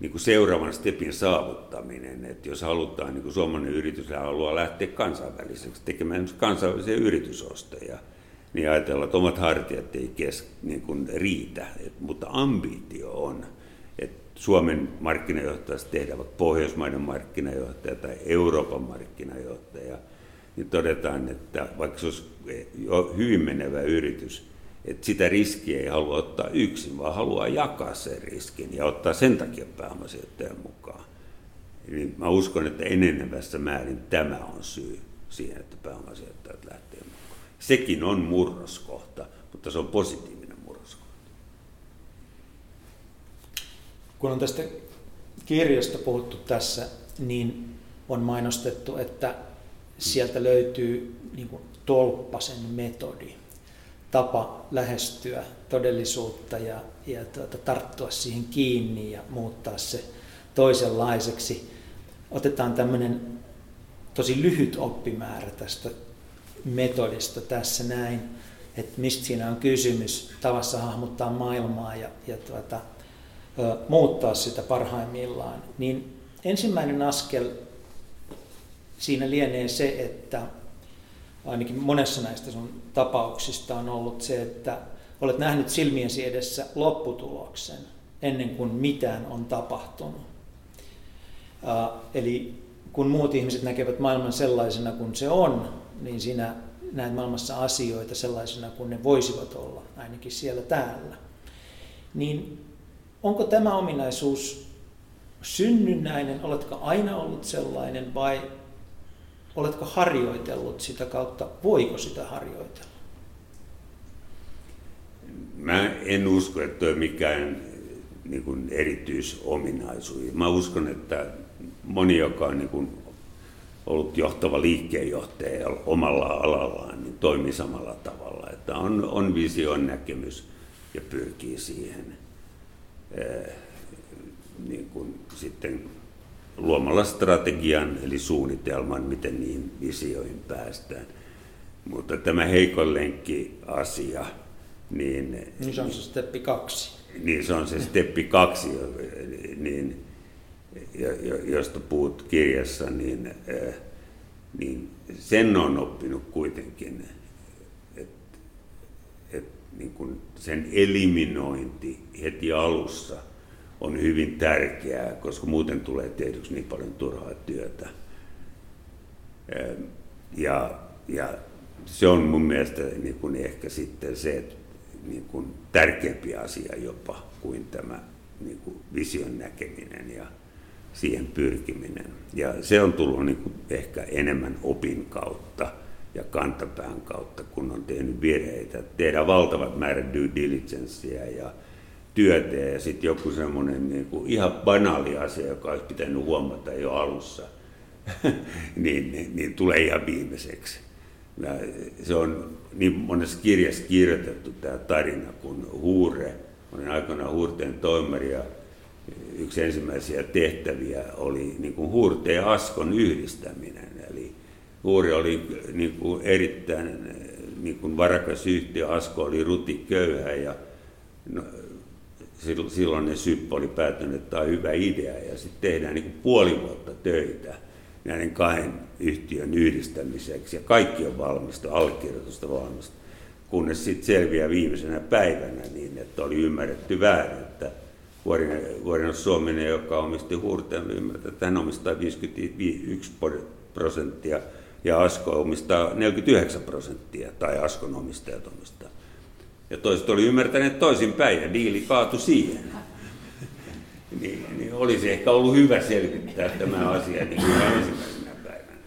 niin kuin seuraavan stepin saavuttaminen. Että jos halutaan, niin kuin suomalainen yritys haluaa lähteä kansainväliseksi tekemään kansainvälisiä yritysostoja, niin ajatellaan, että omat hartiat ei kes, niin kuin riitä, Et, mutta ambitio on, että Suomen markkinajohtajasta tehdään Pohjoismaiden markkinajohtaja tai Euroopan markkinajohtaja, niin todetaan, että vaikka se olisi jo hyvin menevä yritys, että sitä riskiä ei halua ottaa yksin, vaan haluaa jakaa sen riskin ja ottaa sen takia pääomasijoittajan mukaan. Eli mä uskon, että enenevässä määrin tämä on syy siihen, että pääomasijoittajat lähtee mukaan. Sekin on murroskohta, mutta se on positiivinen murroskohta. Kun on tästä kirjasta puhuttu tässä, niin on mainostettu, että sieltä löytyy niin kuin tolppasen metodi tapa lähestyä todellisuutta ja, ja tuota, tarttua siihen kiinni ja muuttaa se toisenlaiseksi. Otetaan tämmöinen tosi lyhyt oppimäärä tästä metodista tässä näin, että mistä siinä on kysymys, tavassa hahmottaa maailmaa ja, ja tuota, muuttaa sitä parhaimmillaan. Niin ensimmäinen askel siinä lienee se, että ainakin monessa näistä sun tapauksista on ollut se, että olet nähnyt silmiesi edessä lopputuloksen ennen kuin mitään on tapahtunut. Eli kun muut ihmiset näkevät maailman sellaisena kuin se on, niin sinä näet maailmassa asioita sellaisena kuin ne voisivat olla, ainakin siellä täällä. Niin onko tämä ominaisuus synnynnäinen, oletko aina ollut sellainen vai oletko harjoitellut sitä kautta, voiko sitä harjoitella? Mä en usko, että on mikään niin kuin erityisominaisuus. Mä uskon, että moni, joka on niin kuin ollut johtava liikkeenjohtaja omalla alallaan, niin toimii samalla tavalla. Että on, on vision näkemys ja pyrkii siihen niin kuin sitten luomalla strategian eli suunnitelman, miten niihin visioihin päästään. Mutta tämä heikon lenkki asia, niin... Niin se on se steppi kaksi. Niin se on se steppi kaksi, niin, josta puhut kirjassa, niin, niin sen on oppinut kuitenkin, että et, niin sen eliminointi heti alussa – on hyvin tärkeää, koska muuten tulee tehdyksi niin paljon turhaa työtä. Ja, ja se on mun mielestä niin kuin ehkä sitten se että niin kuin tärkeämpi asia jopa kuin tämä niin kuin vision näkeminen ja siihen pyrkiminen. Ja se on tullut niin kuin ehkä enemmän opin kautta ja kantapään kautta, kun on tehnyt virheitä. Tehdään valtavat määrät due diligencea ja työtä ja sitten joku semmoinen niin ihan banaali asia, joka olisi pitänyt huomata jo alussa, niin, niin, niin tulee ihan viimeiseksi. Ja se on niin monessa kirjassa kirjoitettu tämä tarina, kun Huure, olin aikoinaan Huurteen toimari ja yksi ensimmäisiä tehtäviä oli niin kuin Huurteen ja Askon yhdistäminen. Eli Huuri oli niin kuin erittäin niin kuin varakas yhtiö, Asko oli ruti köyhä ja no, silloin ne Syppö oli päättänyt, että tämä on hyvä idea ja sitten tehdään niin puoli vuotta töitä näiden kahden yhtiön yhdistämiseksi ja kaikki on valmista, allekirjoitusta valmista, kunnes sitten selviää viimeisenä päivänä niin, että oli ymmärretty väärin, että Vuorinen Suominen, joka omisti Hurteen, ymmärtää, että hän omistaa 51 prosenttia ja Asko omistaa 49 prosenttia, tai Askon omistajat omistaa ja toiset oli ymmärtäneet toisinpäin ja diili kaatui siihen. Niin, niin olisi ehkä ollut hyvä selvittää tämä asia niin kuin ensimmäisenä päivänä.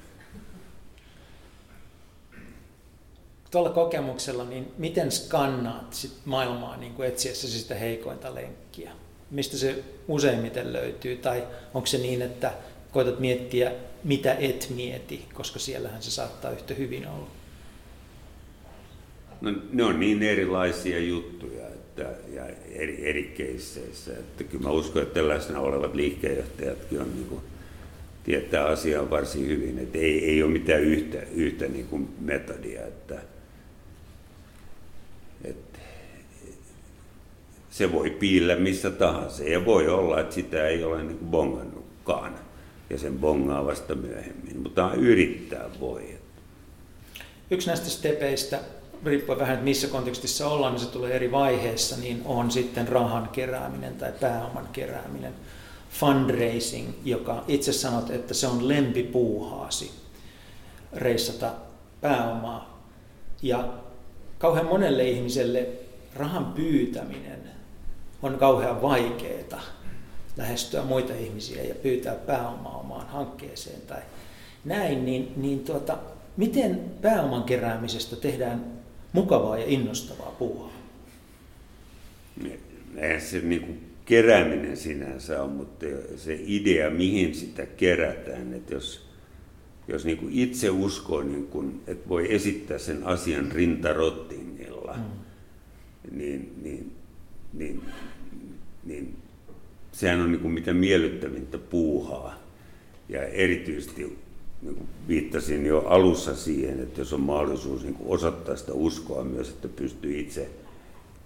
Tuolla kokemuksella, niin miten skannaat sit maailmaa niin kuin etsiessäsi sitä heikointa lenkkiä? Mistä se useimmiten löytyy? Tai onko se niin, että koetat miettiä, mitä et mieti, koska siellähän se saattaa yhtä hyvin olla? No, ne on niin erilaisia juttuja että, ja eri, eri keisseissä, että kyllä mä uskon, että tällaisena olevat liikkeenjohtajatkin on niin kuin, tietää asiaa varsin hyvin, että ei, ei ole mitään yhtä, yhtä niin kuin metodia, että, että se voi piillä missä tahansa ja voi olla, että sitä ei ole niin kuin bongannutkaan ja sen bongaa vasta myöhemmin, mutta yrittää voi. Yksi näistä stepeistä riippuen vähän, että missä kontekstissa ollaan, niin se tulee eri vaiheessa, niin on sitten rahan kerääminen tai pääoman kerääminen. Fundraising, joka itse sanot, että se on lempipuuhaasi reissata pääomaa. Ja kauhean monelle ihmiselle rahan pyytäminen on kauhean vaikeaa lähestyä muita ihmisiä ja pyytää pääomaa omaan hankkeeseen tai näin, niin, niin tuota, miten pääoman keräämisestä tehdään mukavaa ja innostavaa puuhaa. Eihän se niin kuin kerääminen sinänsä on, mutta se idea, mihin sitä kerätään, että jos, jos niin kuin itse uskoo, niin kuin, että voi esittää sen asian rintarottingilla, mm. niin, niin, niin, niin sehän on niin kuin mitä miellyttävintä puuhaa. Ja erityisesti niin viittasin jo alussa siihen, että jos on mahdollisuus niin osoittaa sitä uskoa myös, että pystyy itse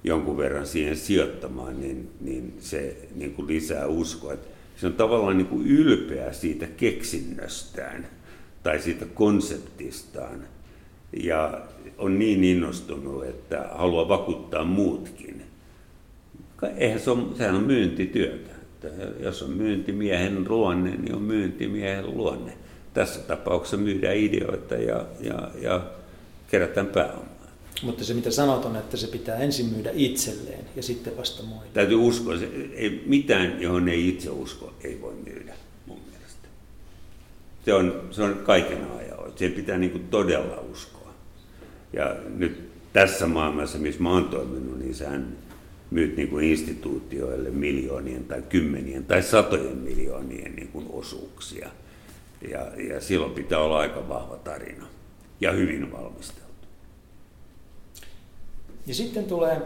jonkun verran siihen sijoittamaan, niin, niin se niin kuin lisää uskoa. Että se on tavallaan niin kuin ylpeä siitä keksinnöstään tai siitä konseptistaan. ja on niin innostunut, että haluaa vakuuttaa muutkin. Eihän se on, sehän on myyntityötä. Että jos on myyntimiehen luonne, niin on myyntimiehen luonne. Tässä tapauksessa myydään ideoita ja, ja, ja kerätään pääomaa. Mutta se mitä sanot on, että se pitää ensin myydä itselleen ja sitten vasta muille. Täytyy uskoa, se, ei, mitään johon ei itse usko, ei voi myydä mun mielestä. Se on, se on kaiken ajan. Se pitää niin kuin todella uskoa. Ja nyt tässä maailmassa, missä mä oon toiminut, niin sehän myyt niin kuin instituutioille miljoonien tai kymmenien tai satojen miljoonien niin kuin osuuksia. Ja, ja silloin pitää olla aika vahva tarina ja hyvin valmisteltu. Ja sitten tulee,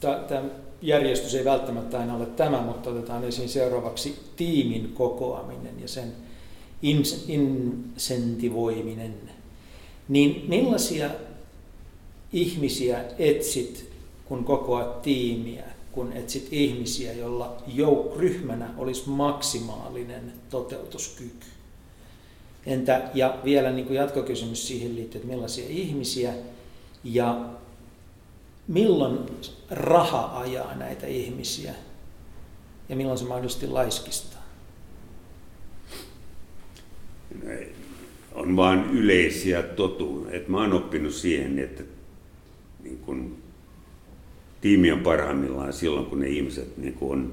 tämä järjestys ei välttämättä aina ole tämä, mutta otetaan esiin seuraavaksi tiimin kokoaminen ja sen insentivoiminen. Niin millaisia ihmisiä etsit, kun kokoat tiimiä, kun etsit ihmisiä, jolla jouk- ryhmänä olisi maksimaalinen toteutuskyky? Entä, ja vielä niin kuin jatkokysymys siihen liittyy, että millaisia ihmisiä ja milloin raha ajaa näitä ihmisiä ja milloin se mahdollisesti laiskistaa? On vain yleisiä totuuksia. Mä oon oppinut siihen, että niin kun, tiimi on parhaimmillaan silloin, kun ne ihmiset niin kun, on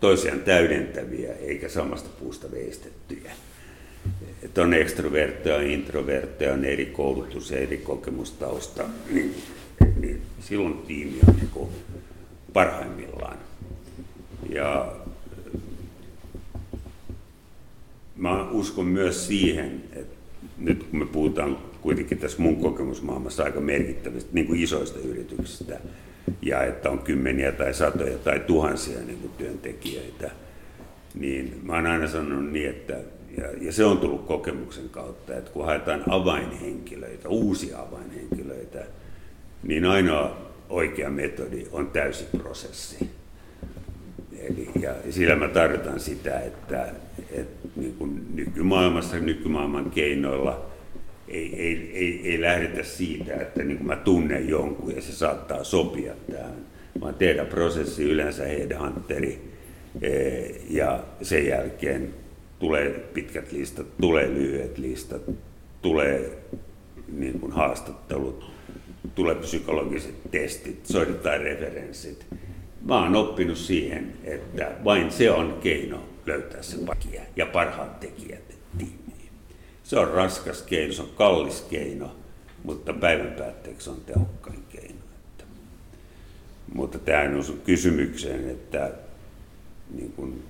toisiaan täydentäviä eikä samasta puusta veistettyjä. Että on ekstrovertteja, introvertteja, on eri koulutus ja eri kokemustausta. Niin niin silloin tiimi on niin parhaimmillaan. Ja mä uskon myös siihen, että nyt kun me puhutaan kuitenkin tässä mun kokemusmaailmassa aika merkittävistä niin kuin isoista yrityksistä, ja että on kymmeniä tai satoja tai tuhansia niin kuin työntekijöitä, niin mä oon aina sanonut niin, että ja, ja se on tullut kokemuksen kautta, että kun haetaan avainhenkilöitä, uusia avainhenkilöitä, niin ainoa oikea metodi on täysi prosessi. Eli, ja sillä mä tarkoitan sitä, että, että niin kuin nykymaailmassa, nykymaailman keinoilla ei, ei, ei, ei lähdetä siitä, että niin kuin mä tunnen jonkun ja se saattaa sopia tähän, vaan tehdä prosessi yleensä headhunteri eh, ja sen jälkeen tulee pitkät listat, tulee lyhyet listat, tulee niin kuin haastattelut, tulee psykologiset testit, soitetaan referenssit. Mä oon oppinut siihen, että vain se on keino löytää se pakia ja parhaat tekijät tiimiin. Se on raskas keino, se on kallis keino, mutta päivän päätteeksi on tehokkain keino. Että. Mutta tähän on kysymykseen, että, niin kun,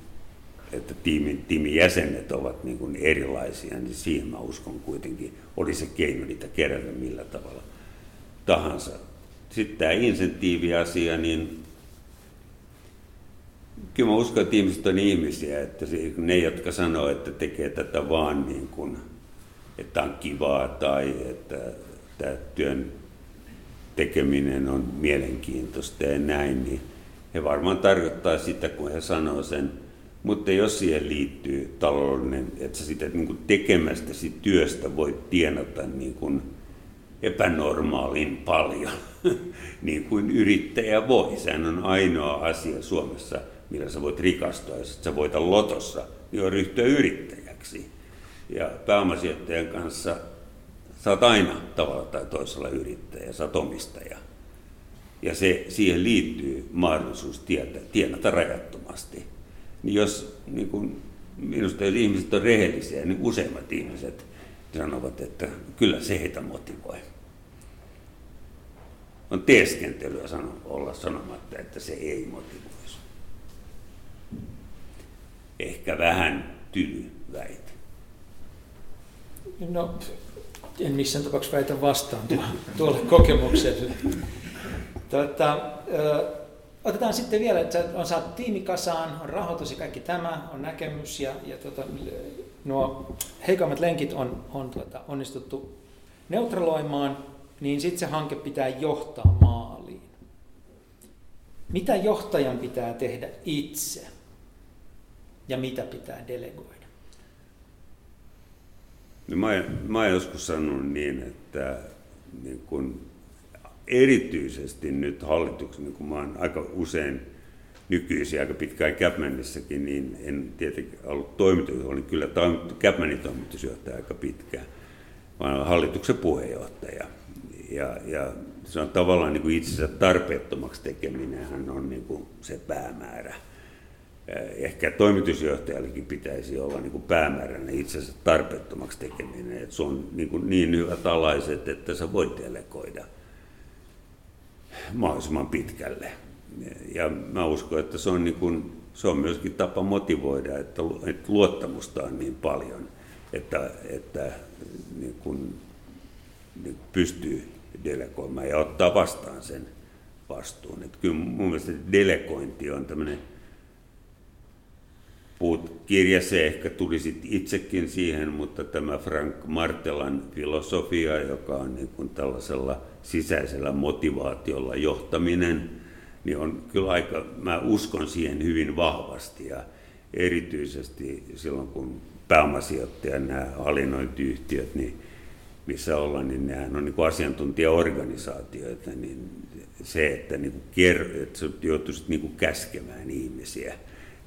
että tiimin, tiimin jäsenet ovat niin kun erilaisia, niin siihen mä uskon kuitenkin, oli se keino niitä kerätä millä tavalla tahansa. Sitten tämä insentiiviasia, niin kyllä mä uskon, että ihmiset on ihmisiä, että ne, jotka sanoo, että tekee tätä vaan niin kuin, että on kivaa tai että tämä työn tekeminen on mielenkiintoista ja näin, niin he varmaan tarkoittaa sitä, kun he sanoo sen. Mutta jos siihen liittyy taloudellinen, että sä sitä niin tekemästäsi työstä voit tienata niin kuin epänormaalin paljon, niin kuin yrittäjä voi. Sehän on ainoa asia Suomessa, millä sä voit rikastua. Jos sä voita lotossa, niin on ryhtyä yrittäjäksi. Ja pääomasijoittajan kanssa sä oot aina tavalla tai toisella yrittäjä, sä oot omistaja. Ja se, siihen liittyy mahdollisuus tietä, tienata rajattomasti. Niin jos niin kun, minusta jos ihmiset on rehellisiä, niin useimmat ihmiset sanovat, että kyllä se heitä motivoi on teeskentelyä sano, olla sanomatta, että se ei motivoisi. Ehkä vähän tyly väite. No, en missään tapauksessa väitä vastaan tuolle kokemukselle. Tuota, otetaan sitten vielä, että on saatu tiimi kasaan, on rahoitus ja kaikki tämä, on näkemys ja, ja tuota, nuo heikommat lenkit on, on tuota, onnistuttu neutraloimaan niin sitten se hanke pitää johtaa maaliin. Mitä johtajan pitää tehdä itse ja mitä pitää delegoida? niin mä, mä joskus sanonut niin, että niin kun erityisesti nyt hallituksen, niin kun mä oon aika usein nykyisin aika pitkään Capmanissakin, niin en tietenkin ollut toimitus, olin kyllä Capmanin toimitusjohtaja aika pitkään, vaan hallituksen puheenjohtaja. Ja, ja se on tavallaan niin kuin itsensä tarpeettomaksi tekeminen on niin kuin se päämäärä. Ehkä toimitusjohtajallekin pitäisi olla niin kuin päämääränä itsensä tarpeettomaksi tekeminen, että se on niin, kuin niin hyvät alaiset, että sä voit delegoida mahdollisimman pitkälle. Ja mä uskon, että se on, niin kuin, se on myöskin tapa motivoida, että, luottamusta on niin paljon, että, että niin kuin, niin pystyy delegoimaan ja ottaa vastaan sen vastuun. Että kyllä mun mielestä delegointi on tämmöinen, puhut kirjassa ehkä tulisit itsekin siihen, mutta tämä Frank Martelan filosofia, joka on niin kuin tällaisella sisäisellä motivaatiolla johtaminen, niin on kyllä aika, mä uskon siihen hyvin vahvasti ja erityisesti silloin kun pääomasijoittaja, nämä hallinnointiyhtiöt, niin missä ollaan, niin nehän on niin kuin asiantuntijaorganisaatioita, niin se, että, niin kuin ker, että sä joutuisit niin kuin käskemään ihmisiä,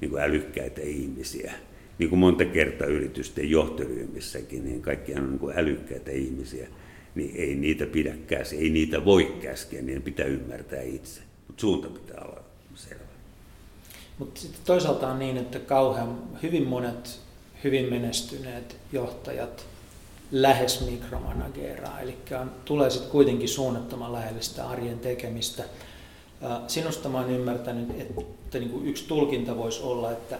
niin kuin älykkäitä ihmisiä, niin kuin monta kertaa yritysten johtoryhmissäkin, niin kaikkihan on niin kuin älykkäitä ihmisiä, niin ei niitä pidä käskeä, ei niitä voi käskeä, niin pitää ymmärtää itse, mutta suunta pitää olla selvä. Mutta sitten toisaalta on niin, että kauhean hyvin monet hyvin menestyneet johtajat lähes mikromanageraa, eli on, tulee sitten kuitenkin suunnattoman lähelle sitä arjen tekemistä. Sinusta mä oon ymmärtänyt, että niin kuin yksi tulkinta voisi olla, että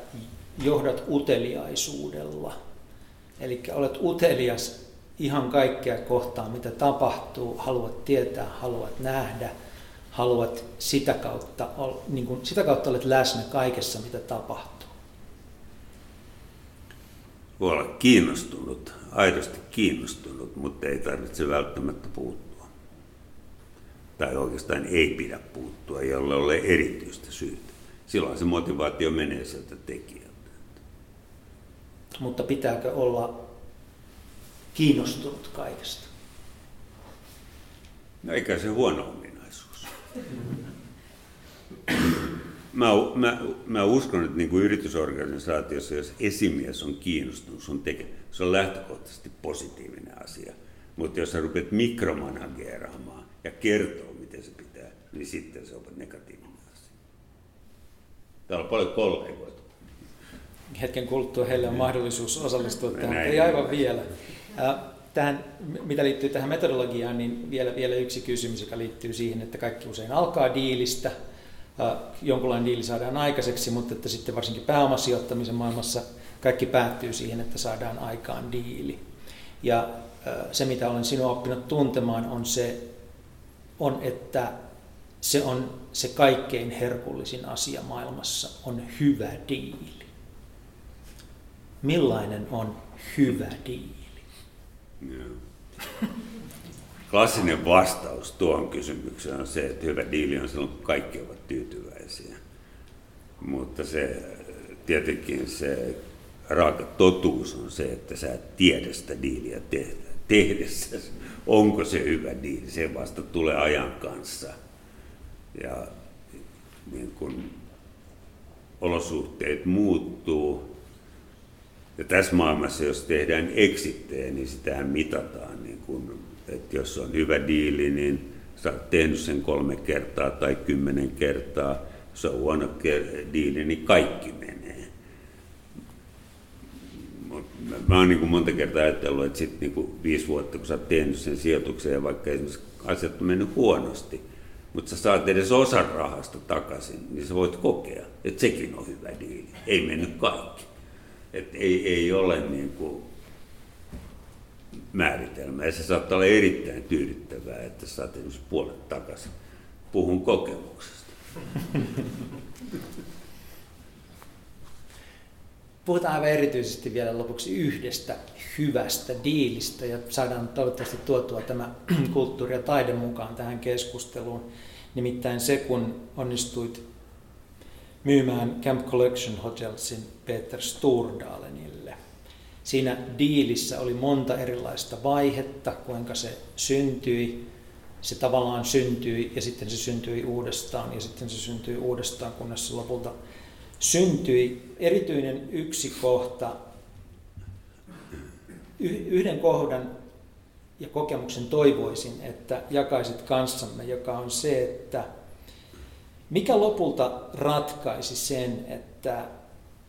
johdat uteliaisuudella. Eli olet utelias ihan kaikkea kohtaa, mitä tapahtuu, haluat tietää, haluat nähdä, haluat sitä kautta, niin kuin, sitä kautta olet läsnä kaikessa, mitä tapahtuu. Voi olla kiinnostunut aidosti kiinnostunut, mutta ei tarvitse välttämättä puuttua. Tai oikeastaan ei pidä puuttua, jolle ole erityistä syytä. Silloin se motivaatio menee sieltä tekijältä. Mutta pitääkö olla kiinnostunut kaikesta? No eikä se huono ominaisuus. Mä, mä, mä uskon, että niin kuin yritysorganisaatiossa, jos esimies on kiinnostunut sun teke, se on lähtökohtaisesti positiivinen asia. Mutta jos sä rupeat mikromanageeraamaan ja kertoo, miten se pitää, niin sitten se on negatiivinen asia. Täällä on paljon kollegoita. Hetken kuluttua heille on mahdollisuus osallistua tähän, ei aivan vielä. Tähän, mitä liittyy tähän metodologiaan, niin vielä, vielä yksi kysymys, joka liittyy siihen, että kaikki usein alkaa diilistä – jonkunlainen diili saadaan aikaiseksi, mutta että sitten varsinkin pääomasijoittamisen maailmassa kaikki päättyy siihen, että saadaan aikaan diili. Ja se, mitä olen sinua oppinut tuntemaan, on se, on, että se on se kaikkein herkullisin asia maailmassa, on hyvä diili. Millainen on hyvä diili? Klassinen vastaus tuohon kysymykseen on se, että hyvä diili on silloin, kun kaikki ovat tyytyväisiä. Mutta se tietenkin se raaka totuus on se, että sä et tiedä sitä diiliä tehdä, tehdessä, onko se hyvä diili. Se vasta tulee ajan kanssa. Ja niin kun olosuhteet muuttuu, ja tässä maailmassa, jos tehdään eksittejä, niin sitähän mitataan niin kun että jos on hyvä diili, niin sä oot tehnyt sen kolme kertaa tai kymmenen kertaa. Jos on huono diili, niin kaikki menee. Mä, oon niin monta kertaa ajatellut, että sitten niin kuin viisi vuotta, kun sä oot tehnyt sen sijoituksen ja vaikka esimerkiksi asiat on mennyt huonosti, mutta sä saat edes osan rahasta takaisin, niin sä voit kokea, että sekin on hyvä diili. Ei mennyt kaikki. Et ei, ei ole niin kuin määritelmä. Ja se saattaa olla erittäin tyydyttävää, että saat esimerkiksi puolet takaisin. Puhun kokemuksesta. Puhutaan aivan erityisesti vielä lopuksi yhdestä hyvästä diilistä ja saadaan toivottavasti tuotua tämä kulttuuri ja taide mukaan tähän keskusteluun. Nimittäin se, kun onnistuit myymään Camp Collection Hotelsin Peter Sturdalenille Siinä diilissä oli monta erilaista vaihetta, kuinka se syntyi. Se tavallaan syntyi ja sitten se syntyi uudestaan ja sitten se syntyi uudestaan, kunnes se lopulta syntyi. Erityinen yksi kohta, yhden kohdan ja kokemuksen toivoisin, että jakaisit kanssamme, joka on se, että mikä lopulta ratkaisi sen, että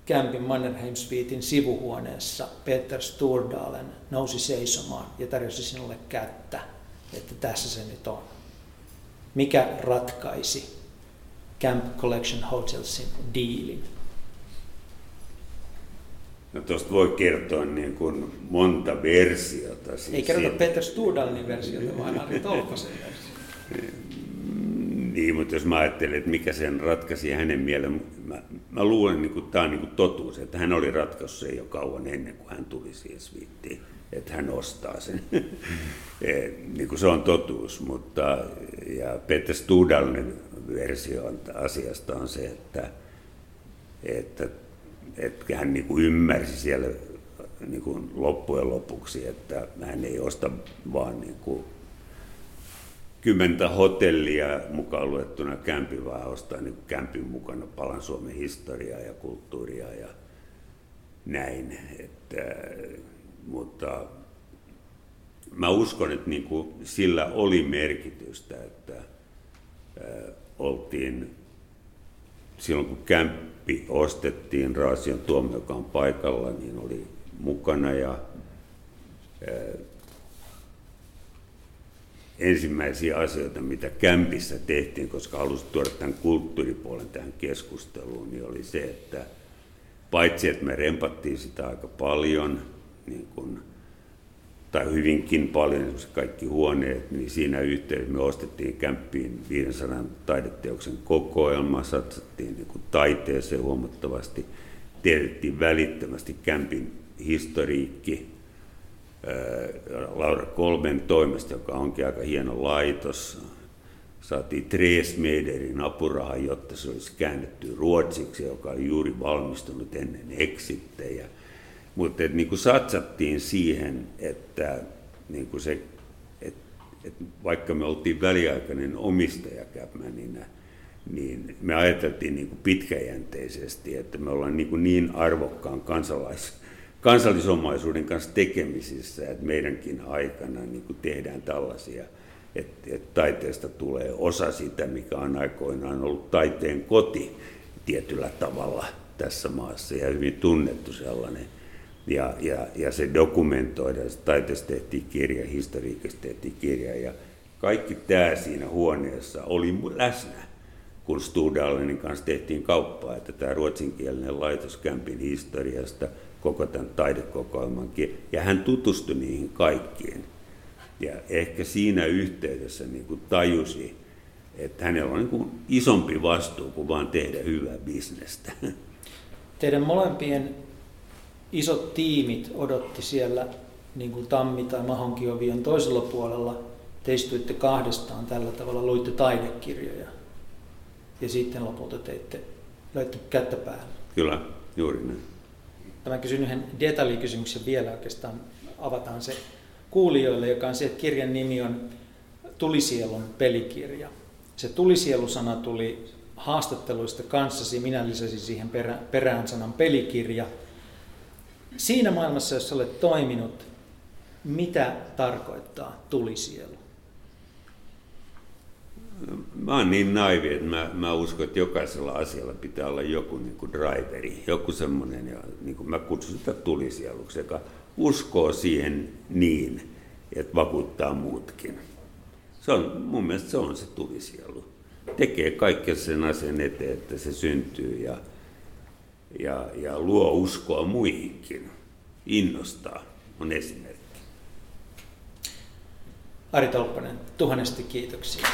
Campin Mannerheim Suitein sivuhuoneessa Peter Sturdalen nousi seisomaan ja tarjosi sinulle kättä, että tässä se nyt on. Mikä ratkaisi Camp Collection Hotelsin diilin? No tuosta voi kertoa niin kuin monta versiota. Siis Ei kerrota. Peter Sturdalin versiota, vaan Ari Tolppasen versiota. Niin, mutta jos mä ajattelen, että mikä sen ratkaisi hänen mieleen, mä, mä luulen, että tämä on niin totuus, että hän oli ratkaissut sen jo kauan ennen kuin hän tuli siihen sviittiin, että hän ostaa sen. e, niin kuin se on totuus, mutta ja Peter Studalin versio asiasta on se, että, että, että hän niin kuin ymmärsi siellä niin kuin loppujen lopuksi, että hän ei osta vaan niin kuin kymmentä hotellia mukaan luettuna kämpi, vaan ostaa niin kämpin mukana palan Suomen historiaa ja kulttuuria ja näin. Että, mutta mä uskon, että niin kuin sillä oli merkitystä, että ää, oltiin silloin kun kämppi ostettiin, Raasion tuomio, joka on paikalla, niin oli mukana ja ensimmäisiä asioita, mitä kämpissä tehtiin, koska halusin tuoda tämän kulttuuripuolen tähän keskusteluun, niin oli se, että paitsi että me rempattiin sitä aika paljon, niin kun, tai hyvinkin paljon, esimerkiksi kaikki huoneet, niin siinä yhteydessä me ostettiin kämppiin 500 taideteoksen kokoelma, satsattiin niin kuin taiteeseen huomattavasti, tiedettiin välittömästi kämpin historiikki, Laura Kolben toimesta, joka onkin aika hieno laitos. Saatiin Tresmederin apuraha, jotta se olisi käännetty ruotsiksi, joka oli juuri valmistunut ennen eksittejä. Mutta niin kuin satsattiin siihen, että niin kuin se, et, et vaikka me oltiin väliaikainen omistaja Capmaninä, niin me ajateltiin niin kuin pitkäjänteisesti, että me ollaan niin, kuin niin arvokkaan kansalais kansallisomaisuuden kanssa tekemisissä, että meidänkin aikana niin kuin tehdään tällaisia, että, että taiteesta tulee osa sitä, mikä on aikoinaan ollut taiteen koti tietyllä tavalla tässä maassa ja hyvin tunnettu sellainen. Ja, ja, ja se dokumentoidaan, taiteesta tehtiin kirja, historiikasta tehtiin kirja ja kaikki tämä siinä huoneessa oli läsnä kun Studalenin kanssa tehtiin kauppaa, että tämä ruotsinkielinen laitos Kämpin historiasta – koko tämän taidekokoelmankin, ja hän tutustui niihin kaikkiin. Ja ehkä siinä yhteydessä niin kuin tajusi, että hänellä on niin kuin isompi vastuu kuin vaan tehdä hyvää bisnestä. Teidän molempien isot tiimit odotti siellä niin kuin Tammi tai Mahonkiovion toisella puolella. Te istuitte kahdestaan tällä tavalla, luitte taidekirjoja ja sitten lopulta teitte, löitte kättä päälle. Kyllä, juuri näin. Mä kysyn yhden detaljikysymyksen vielä oikeastaan, avataan se kuulijoille, joka on se, että kirjan nimi on Tulisielun pelikirja. Se tulisielusana tuli haastatteluista kanssasi, minä lisäsin siihen perä, perään sanan pelikirja. Siinä maailmassa, jossa olet toiminut, mitä tarkoittaa tulisielu? Mä oon niin naivi, että mä, mä uskon, että jokaisella asialla pitää olla joku niin kuin driveri, joku semmoinen, ja niin kuin mä kutsun sitä tulisieluksi, joka uskoo siihen niin, että vakuuttaa muutkin. Se on, mun mielestä se on se tulisielu. Tekee kaikkea sen asian eteen, että se syntyy ja, ja, ja luo uskoa muihinkin. Innostaa on esimerkki. Ari Tolppanen, tuhannesti kiitoksia.